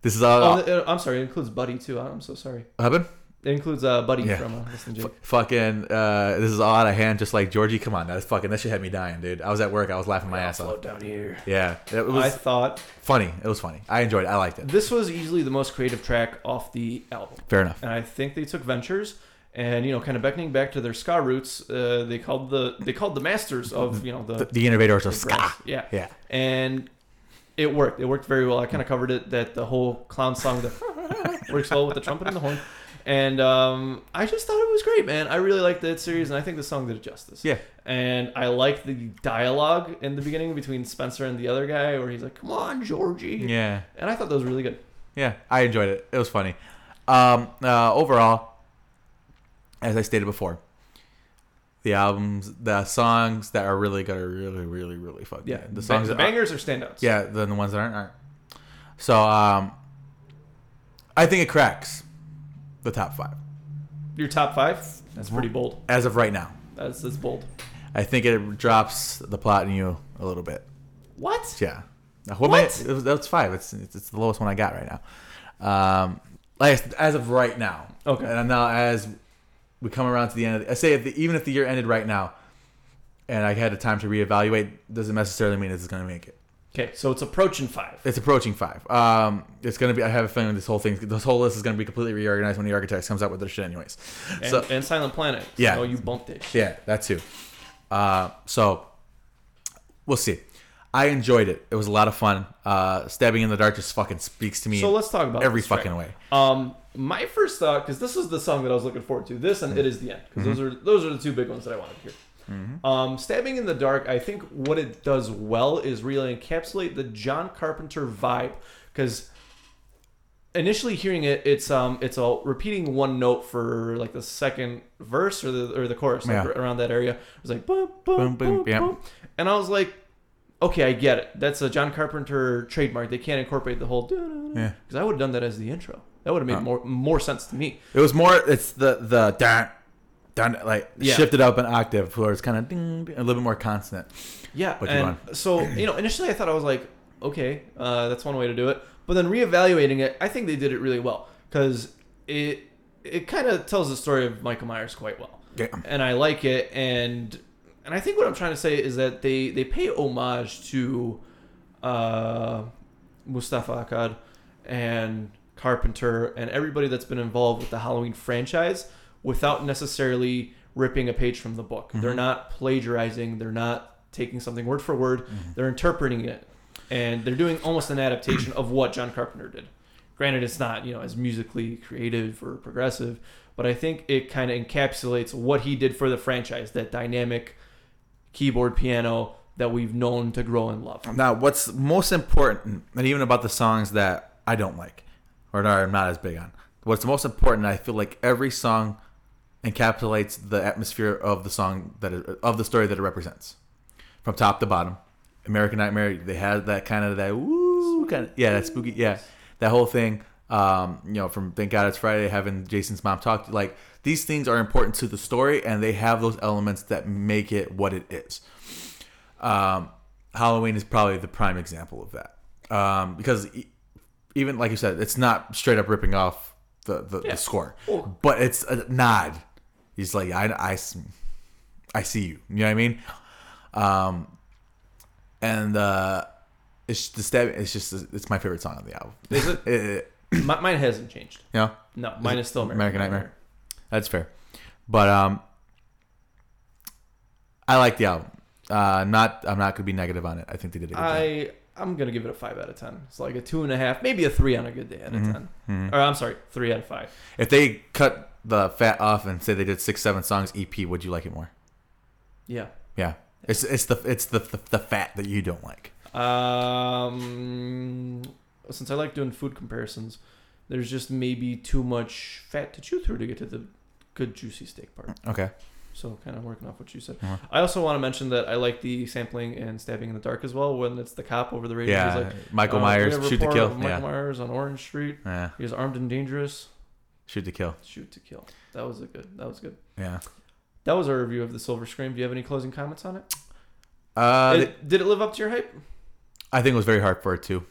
This is all. Oh, I'm sorry. It includes Buddy too. I'm so sorry. Happened? It includes uh, Buddy Yeah. from uh, Less Than Jake. Fucking, uh, this is all out of hand, just like Georgie. Come on, that's fucking. That shit had me dying, dude. I was at work, I was laughing my ass off. Float down here. Yeah, it was I thought funny. It was funny. I enjoyed it. I liked it. this was easily the most creative track off the album, Fair enough. and I think they took ventures and you know, kind of beckoning back to their ska roots. Uh, they called the they called the masters of you know the, The, the innovators of ska. Yeah, Yeah. and it worked. It worked very well. I kind of covered it that the whole clown song that works well with the trumpet and the horn. And um, I just thought it was great, man. I really liked that series, and I think the song did it justice. Yeah. And I liked the dialogue in the beginning between Spencer and the other guy, where he's like, "Come on, Georgie." Yeah. And I thought that was really good. Yeah. I enjoyed it. It was funny. Um, uh, overall, as I stated before, the albums, the songs that are really good are really, really, really fucking Yeah, good. The songs the that are- bangers are standouts. Yeah, than the ones that aren't aren't. So um, I think it cracks the top five Your top five? That's pretty bold. as of right now. That's that's bold. I think it drops the plot in you a little bit. What? Yeah. Now, What, my, it was, that's five. It's, it's it's the lowest one I got right now. Um, like as of right now. Okay. And now as we come around to the end, of the, I say if the, even if the year ended right now, and I had the time to reevaluate, doesn't necessarily mean it's going to make it. Okay, so it's approaching five. It's approaching five. Um, it's going to be. I have a feeling this whole thing, this whole list is going to be completely reorganized when the architects comes out with their shit, anyways. And, so and Silent Planet. Yeah. Oh, you bumped it. yeah, that too. Uh, so we'll see. I enjoyed it. It was a lot of fun. Uh, Stabbing in the dark just fucking speaks to me So let's talk about every track. fucking way. Um, my first thought, because this is the song that I was looking forward to. This and "It Is the End," because those are those are the two big ones that I wanted to hear. Um, "Stabbing in the Dark," I think what it does well is really encapsulate the John Carpenter vibe. Because initially hearing it, it's um, it's a repeating one note for like the second verse or the or the chorus, like Yeah. around that area. It was like boom, boom, Boom, boom, boom, yeah. and I was like, okay, I get it. That's a John Carpenter trademark. They can't incorporate the whole. Yeah. Because I would have done that as the intro. That would have made Huh. more more sense to me. It was more. It's the the dun, like Yeah. shifted up an octave, where it's kind of ding, ding, a little bit more consonant. Yeah, you and want. so you know, initially I thought I was like, okay, uh, that's one way to do it. But then reevaluating it, I think they did it really well because it it kind of tells the story of Michael Myers quite well, Yeah. and I like it. And and I think what I'm trying to say is that they they pay homage to uh, Moustapha Akkad and Carpenter and everybody that's been involved with the Halloween franchise without necessarily ripping a page from the book. They're mm-hmm. not plagiarizing, they're not taking something word for word, mm-hmm. they're interpreting it. And they're doing almost an adaptation of what John Carpenter did. Granted, it's not, you know, as musically creative or progressive, but I think it kind of encapsulates what he did for the franchise, that dynamic keyboard piano that we've known to grow and love. Now, what's most important, and even about the songs that I don't like or that I'm not as big on, what's most important, I feel like every song encapsulates the atmosphere of the song that it, of the story that it represents, from top to bottom. American Nightmare, they had that kind of that woo kind of yeah, that spooky yeah, that whole thing. Um, you know, from Thank God It's Friday, having Jason's mom talk like these things are important to the story, and they have those elements that make it what it is. Um, Halloween is probably the prime example of that. Um, because even like you said, it's not straight up ripping off the, the, Yeah. the score, but it's a nod. He's like, I I see you. You know what I mean? Um, and uh, it's the stab. It's just it's my favorite song on the album. Is it? It- Mi- mine hasn't changed. know, No, mine is still American, American Nightmare? that's fair. But um, I like the album. Uh, not I'm not gonna be negative on it. I think they did a good job. I I'm gonna give it a five out of ten. It's like a two and a half, maybe a three on a good day out of Mm-hmm. 10 Or I'm sorry, three out of five. If they cut the fat off and say they did six, seven songs EP, would you like it more? Yeah. Yeah, it's it's the it's the the, the fat that you don't like. Um, since I like doing food comparisons, there's just maybe too much fat to chew through to get to the good juicy steak part. Okay. So kind of working off what you said. Uh-huh. I also want to mention that I like the sampling and stabbing in the dark as well. When it's the cop over the radio, Yeah, like, Michael uh, Myers, shoot to kill. Michael Yeah, Myers on Orange Street. yeah, He is armed and dangerous. Shoot to kill. Shoot to kill. That was a good. That was good. Yeah. That was our review of the Silver Scream. Do you have any closing comments on it? Uh, It- did it live up to your hype? I think it was very hard for it too.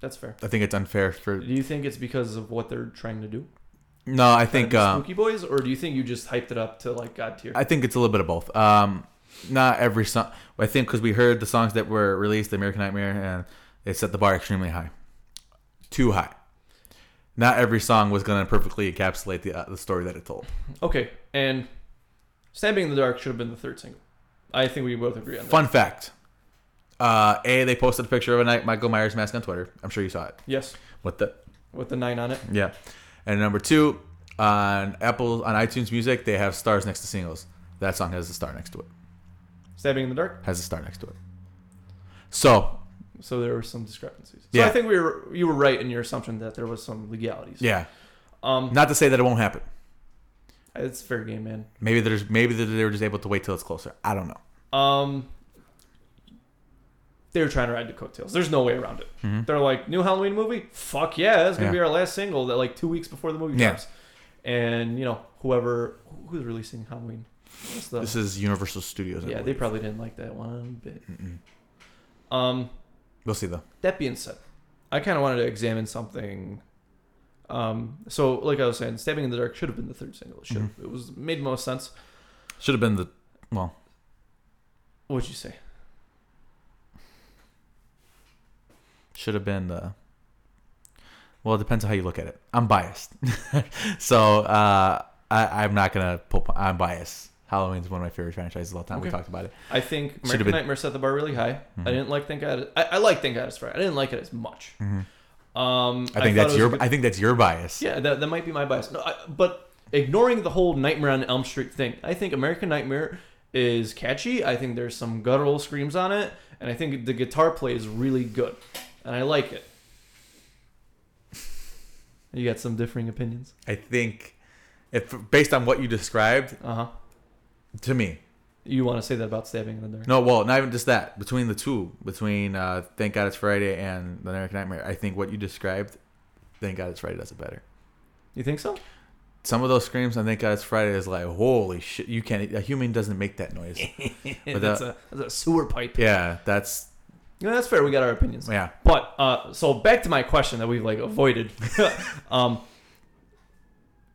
That's fair. I think it's unfair for. Do you think it's because of what they're trying to do? No, I think um, Spooky Boys, or do you think you just hyped it up to like God tier? I think it's a little bit of both. Um, not every song. I think because we heard the songs that were released, American Nightmare, and it set the bar extremely high, too high. Not every song was going to perfectly encapsulate the uh, the story that it told. Okay, and Stabbing in the Dark should have been the third single. I think we both agree on that. Fun fact: uh, A, they posted a picture of a night Michael Myers mask on Twitter. I'm sure you saw it. Yes, What the? with the nine on it. Yeah. And number two, on Apple on iTunes Music, they have stars next to singles. That song has a star next to it. Stabbing in the Dark. Has a star next to it. So So there were some discrepancies. So Yeah. I think we were you were right in your assumption that there was some legalities. yeah, Um, not to say that it won't happen. it's fair game, man. Maybe there's maybe they were just able to wait till it's closer. I don't know. Um, they were trying to ride the coattails. There's no way around it. Mhm. They're like, new Halloween movie? Fuck yeah, it's gonna Yeah. be our last single that like two weeks before the movie Yeah. drops. And you know, whoever who's releasing Halloween, the- This is Universal Studios. I yeah, they probably didn't like that one bit. Mm-mm. Um, We'll see though. that being said, I kind of wanted to examine something. Um, so like I was saying, "Stabbing in the Dark" should have been the third single. It should have. It was made most sense. Should have been the well. What'd you say? Should have been the. Well, it depends on how you look at it. I'm biased, so uh, I, I'm not gonna. Pull, I'm biased. Halloween's one of my favorite franchises of all time. We talked about it. I think American been- Nightmare set the bar really high. Mhm. I didn't like Think God. I, I like Thank God It's Friday. I didn't like it as much. Mhm. Um, I think thought that's it was a your. good- I think that's your bias. Yeah, that, that might be my bias. No, I, but ignoring the whole Nightmare on Elm Street thing, I think American Nightmare is catchy. I think there's some guttural screams on it, and I think the guitar play is really good, and I like it. You got some differing opinions. I think, if based on what you described Uh huh. To me, You want to say that about stabbing in the dark? no, well, not even just that. Between the two, between uh, Thank God It's Friday and The American Nightmare, I think what you described, Thank God It's Friday does it better. You think so? Some of those screams on Thank God It's Friday is like, holy shit, you can't. A human doesn't make that noise. But that's, that- a, that's a sewer pipe. yeah, that's Yeah, that's fair. We got our opinions. yeah. But uh, so back to my question that we've like avoided. um,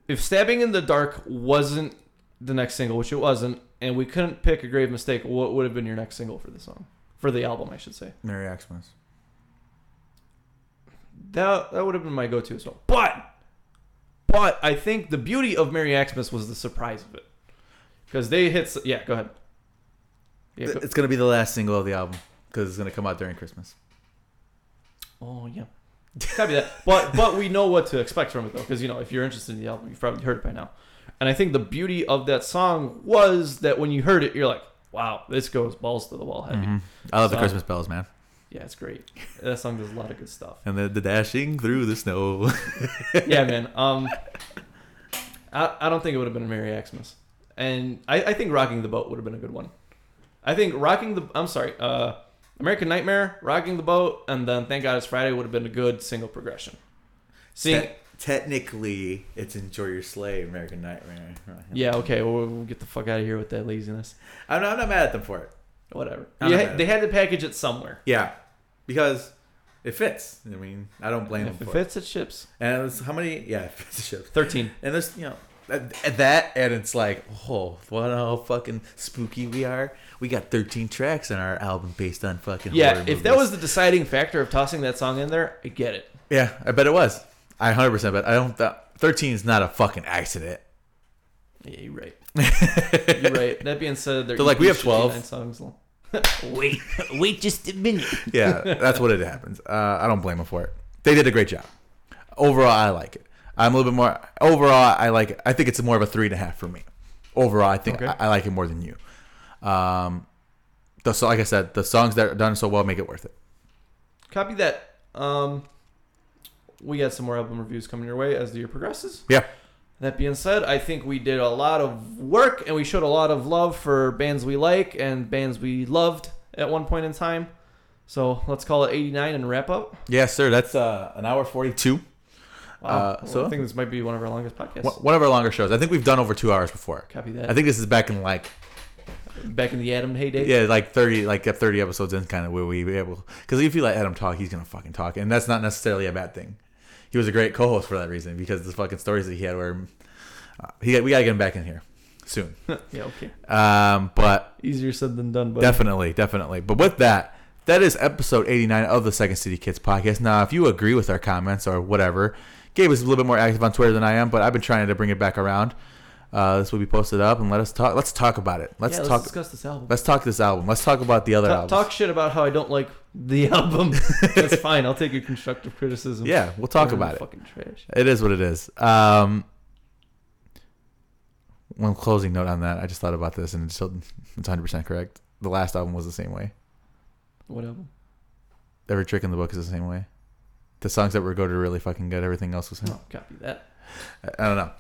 if stabbing in the dark wasn't the next single, which it wasn't, and we couldn't pick a grave mistake, what would have been your next single for the song, for the album, I should say? Merry Axe-Mas. That that would have been my go-to as well. But but I think the beauty of Merry Axe-Mas was the surprise of it, because they hit. Yeah, go ahead. Yeah, go- It's gonna be the last single of the album because it's gonna come out during Christmas. Oh yeah, copy that. But but we know what to expect from it though, because you know if you're interested in the album, you've probably heard it by now. And I think the beauty of that song was that when you heard it, you're like, wow, this goes balls to the wall heavy. Mhm. I love the Christmas bells, man, Yeah, it's great. That song does a lot of good stuff. and the, the dashing through the snow. yeah, man. Um, I, I don't think it would have been a Merry Axe-Mas, and I, I think Rocking the Boat would have been a good one. I think Rocking the I'm sorry, uh, American Nightmare, Rocking the Boat, and then Thank God It's Friday would have been a good single progression. Seeing, Te- technically, it's Enjoy Your Slay, American Nightmare. yeah, okay, we'll, we'll get the fuck out of here with that laziness. I'm not, I'm not mad at them for it. Whatever. I'm not ha- mad. they had to package it somewhere. Yeah, because it fits. I mean, I don't blame If them it for it. fits, it ships. And it's, how many? Yeah, it fits the ship. Thirteen. And there's, you know, that, that and it's like, oh, what how fucking spooky we are. We got 13 tracks in our album based on fucking Yeah, horror if that movies. was the deciding factor of tossing that song in there, I get it. Yeah, I bet it was. I 100% bet. I don't. Th- 13 is not a fucking accident. Yeah, you're right. you're right. That being said, they're, They're like, we have 12. Songs long. Wait, wait just a minute. Yeah, that's what it happens. Uh, I don't blame them for it. They did a great job. Overall, I like it. I'm a little bit more. Overall, I like it. I think it's more of a three and a half for me. Overall, I think Okay. I, I like it more than you. Um, the, so like I said, the songs that are done so well make it worth it. Copy that. Um, we got some more album reviews coming your way as the year progresses. Yeah. That being said, I think we did a lot of work and we showed a lot of love for bands we like and bands we loved at one point in time. So let's call it 89 and wrap up. Yes, sir. That's uh, an hour 42. Wow. Uh, Well, so- I think this might be one of our longest podcasts. One of our longer shows. I think we've done over two hours before. Copy that. I think this is back in like Back in the Adam heyday. yeah, like thirty, like thirty episodes in, kind of where we were able. Because if you let Adam talk, he's gonna fucking talk, and that's not necessarily a bad thing. He was a great co-host for that reason because the fucking stories that he had were. Uh, he we gotta get him back in here soon. yeah, okay. Um, but Easier said than done, but definitely, definitely. But with that, that is episode eighty nine of the Second City Kids podcast. Now, if you agree with our comments or whatever, Gabe is a little bit more active on Twitter than I am, but I've been trying to bring it back around. Uh, this will be posted up, and let us talk. Let's talk about it. Let's yeah, let's talk. discuss this album. Let's talk this album. Let's talk about the other Ta- albums. talk shit about how I don't like the album. That's fine. I'll take your constructive criticism. Yeah, we'll talk about it. Fucking trash. It is what it is. Um, one closing note on that. I just thought about this, and it's still it's 100 percent correct. The last album was the same way. What album? Every trick in the book is the same way. The songs that were good are really fucking good. Everything else was. Oh, copy that. I don't know.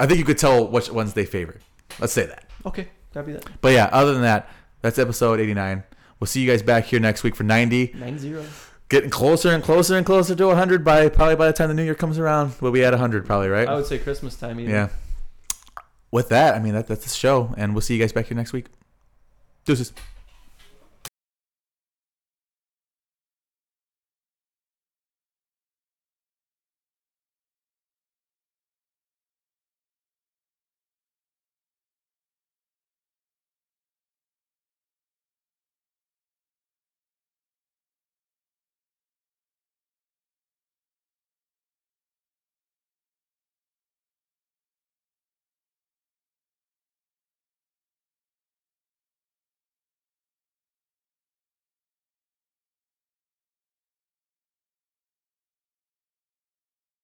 I think you could tell which ones they favored. Let's say that. Okay, copy that. But yeah, other than that, that's episode 89. We'll see you guys back here next week for 90. Nine zero. Getting closer and closer and closer to 100 by probably by the time the new year comes around. We'll be at 100 probably, right? I would say Christmas time. Even. Yeah. With that, I mean that that's the show, and we'll see you guys back here next week. Deuces.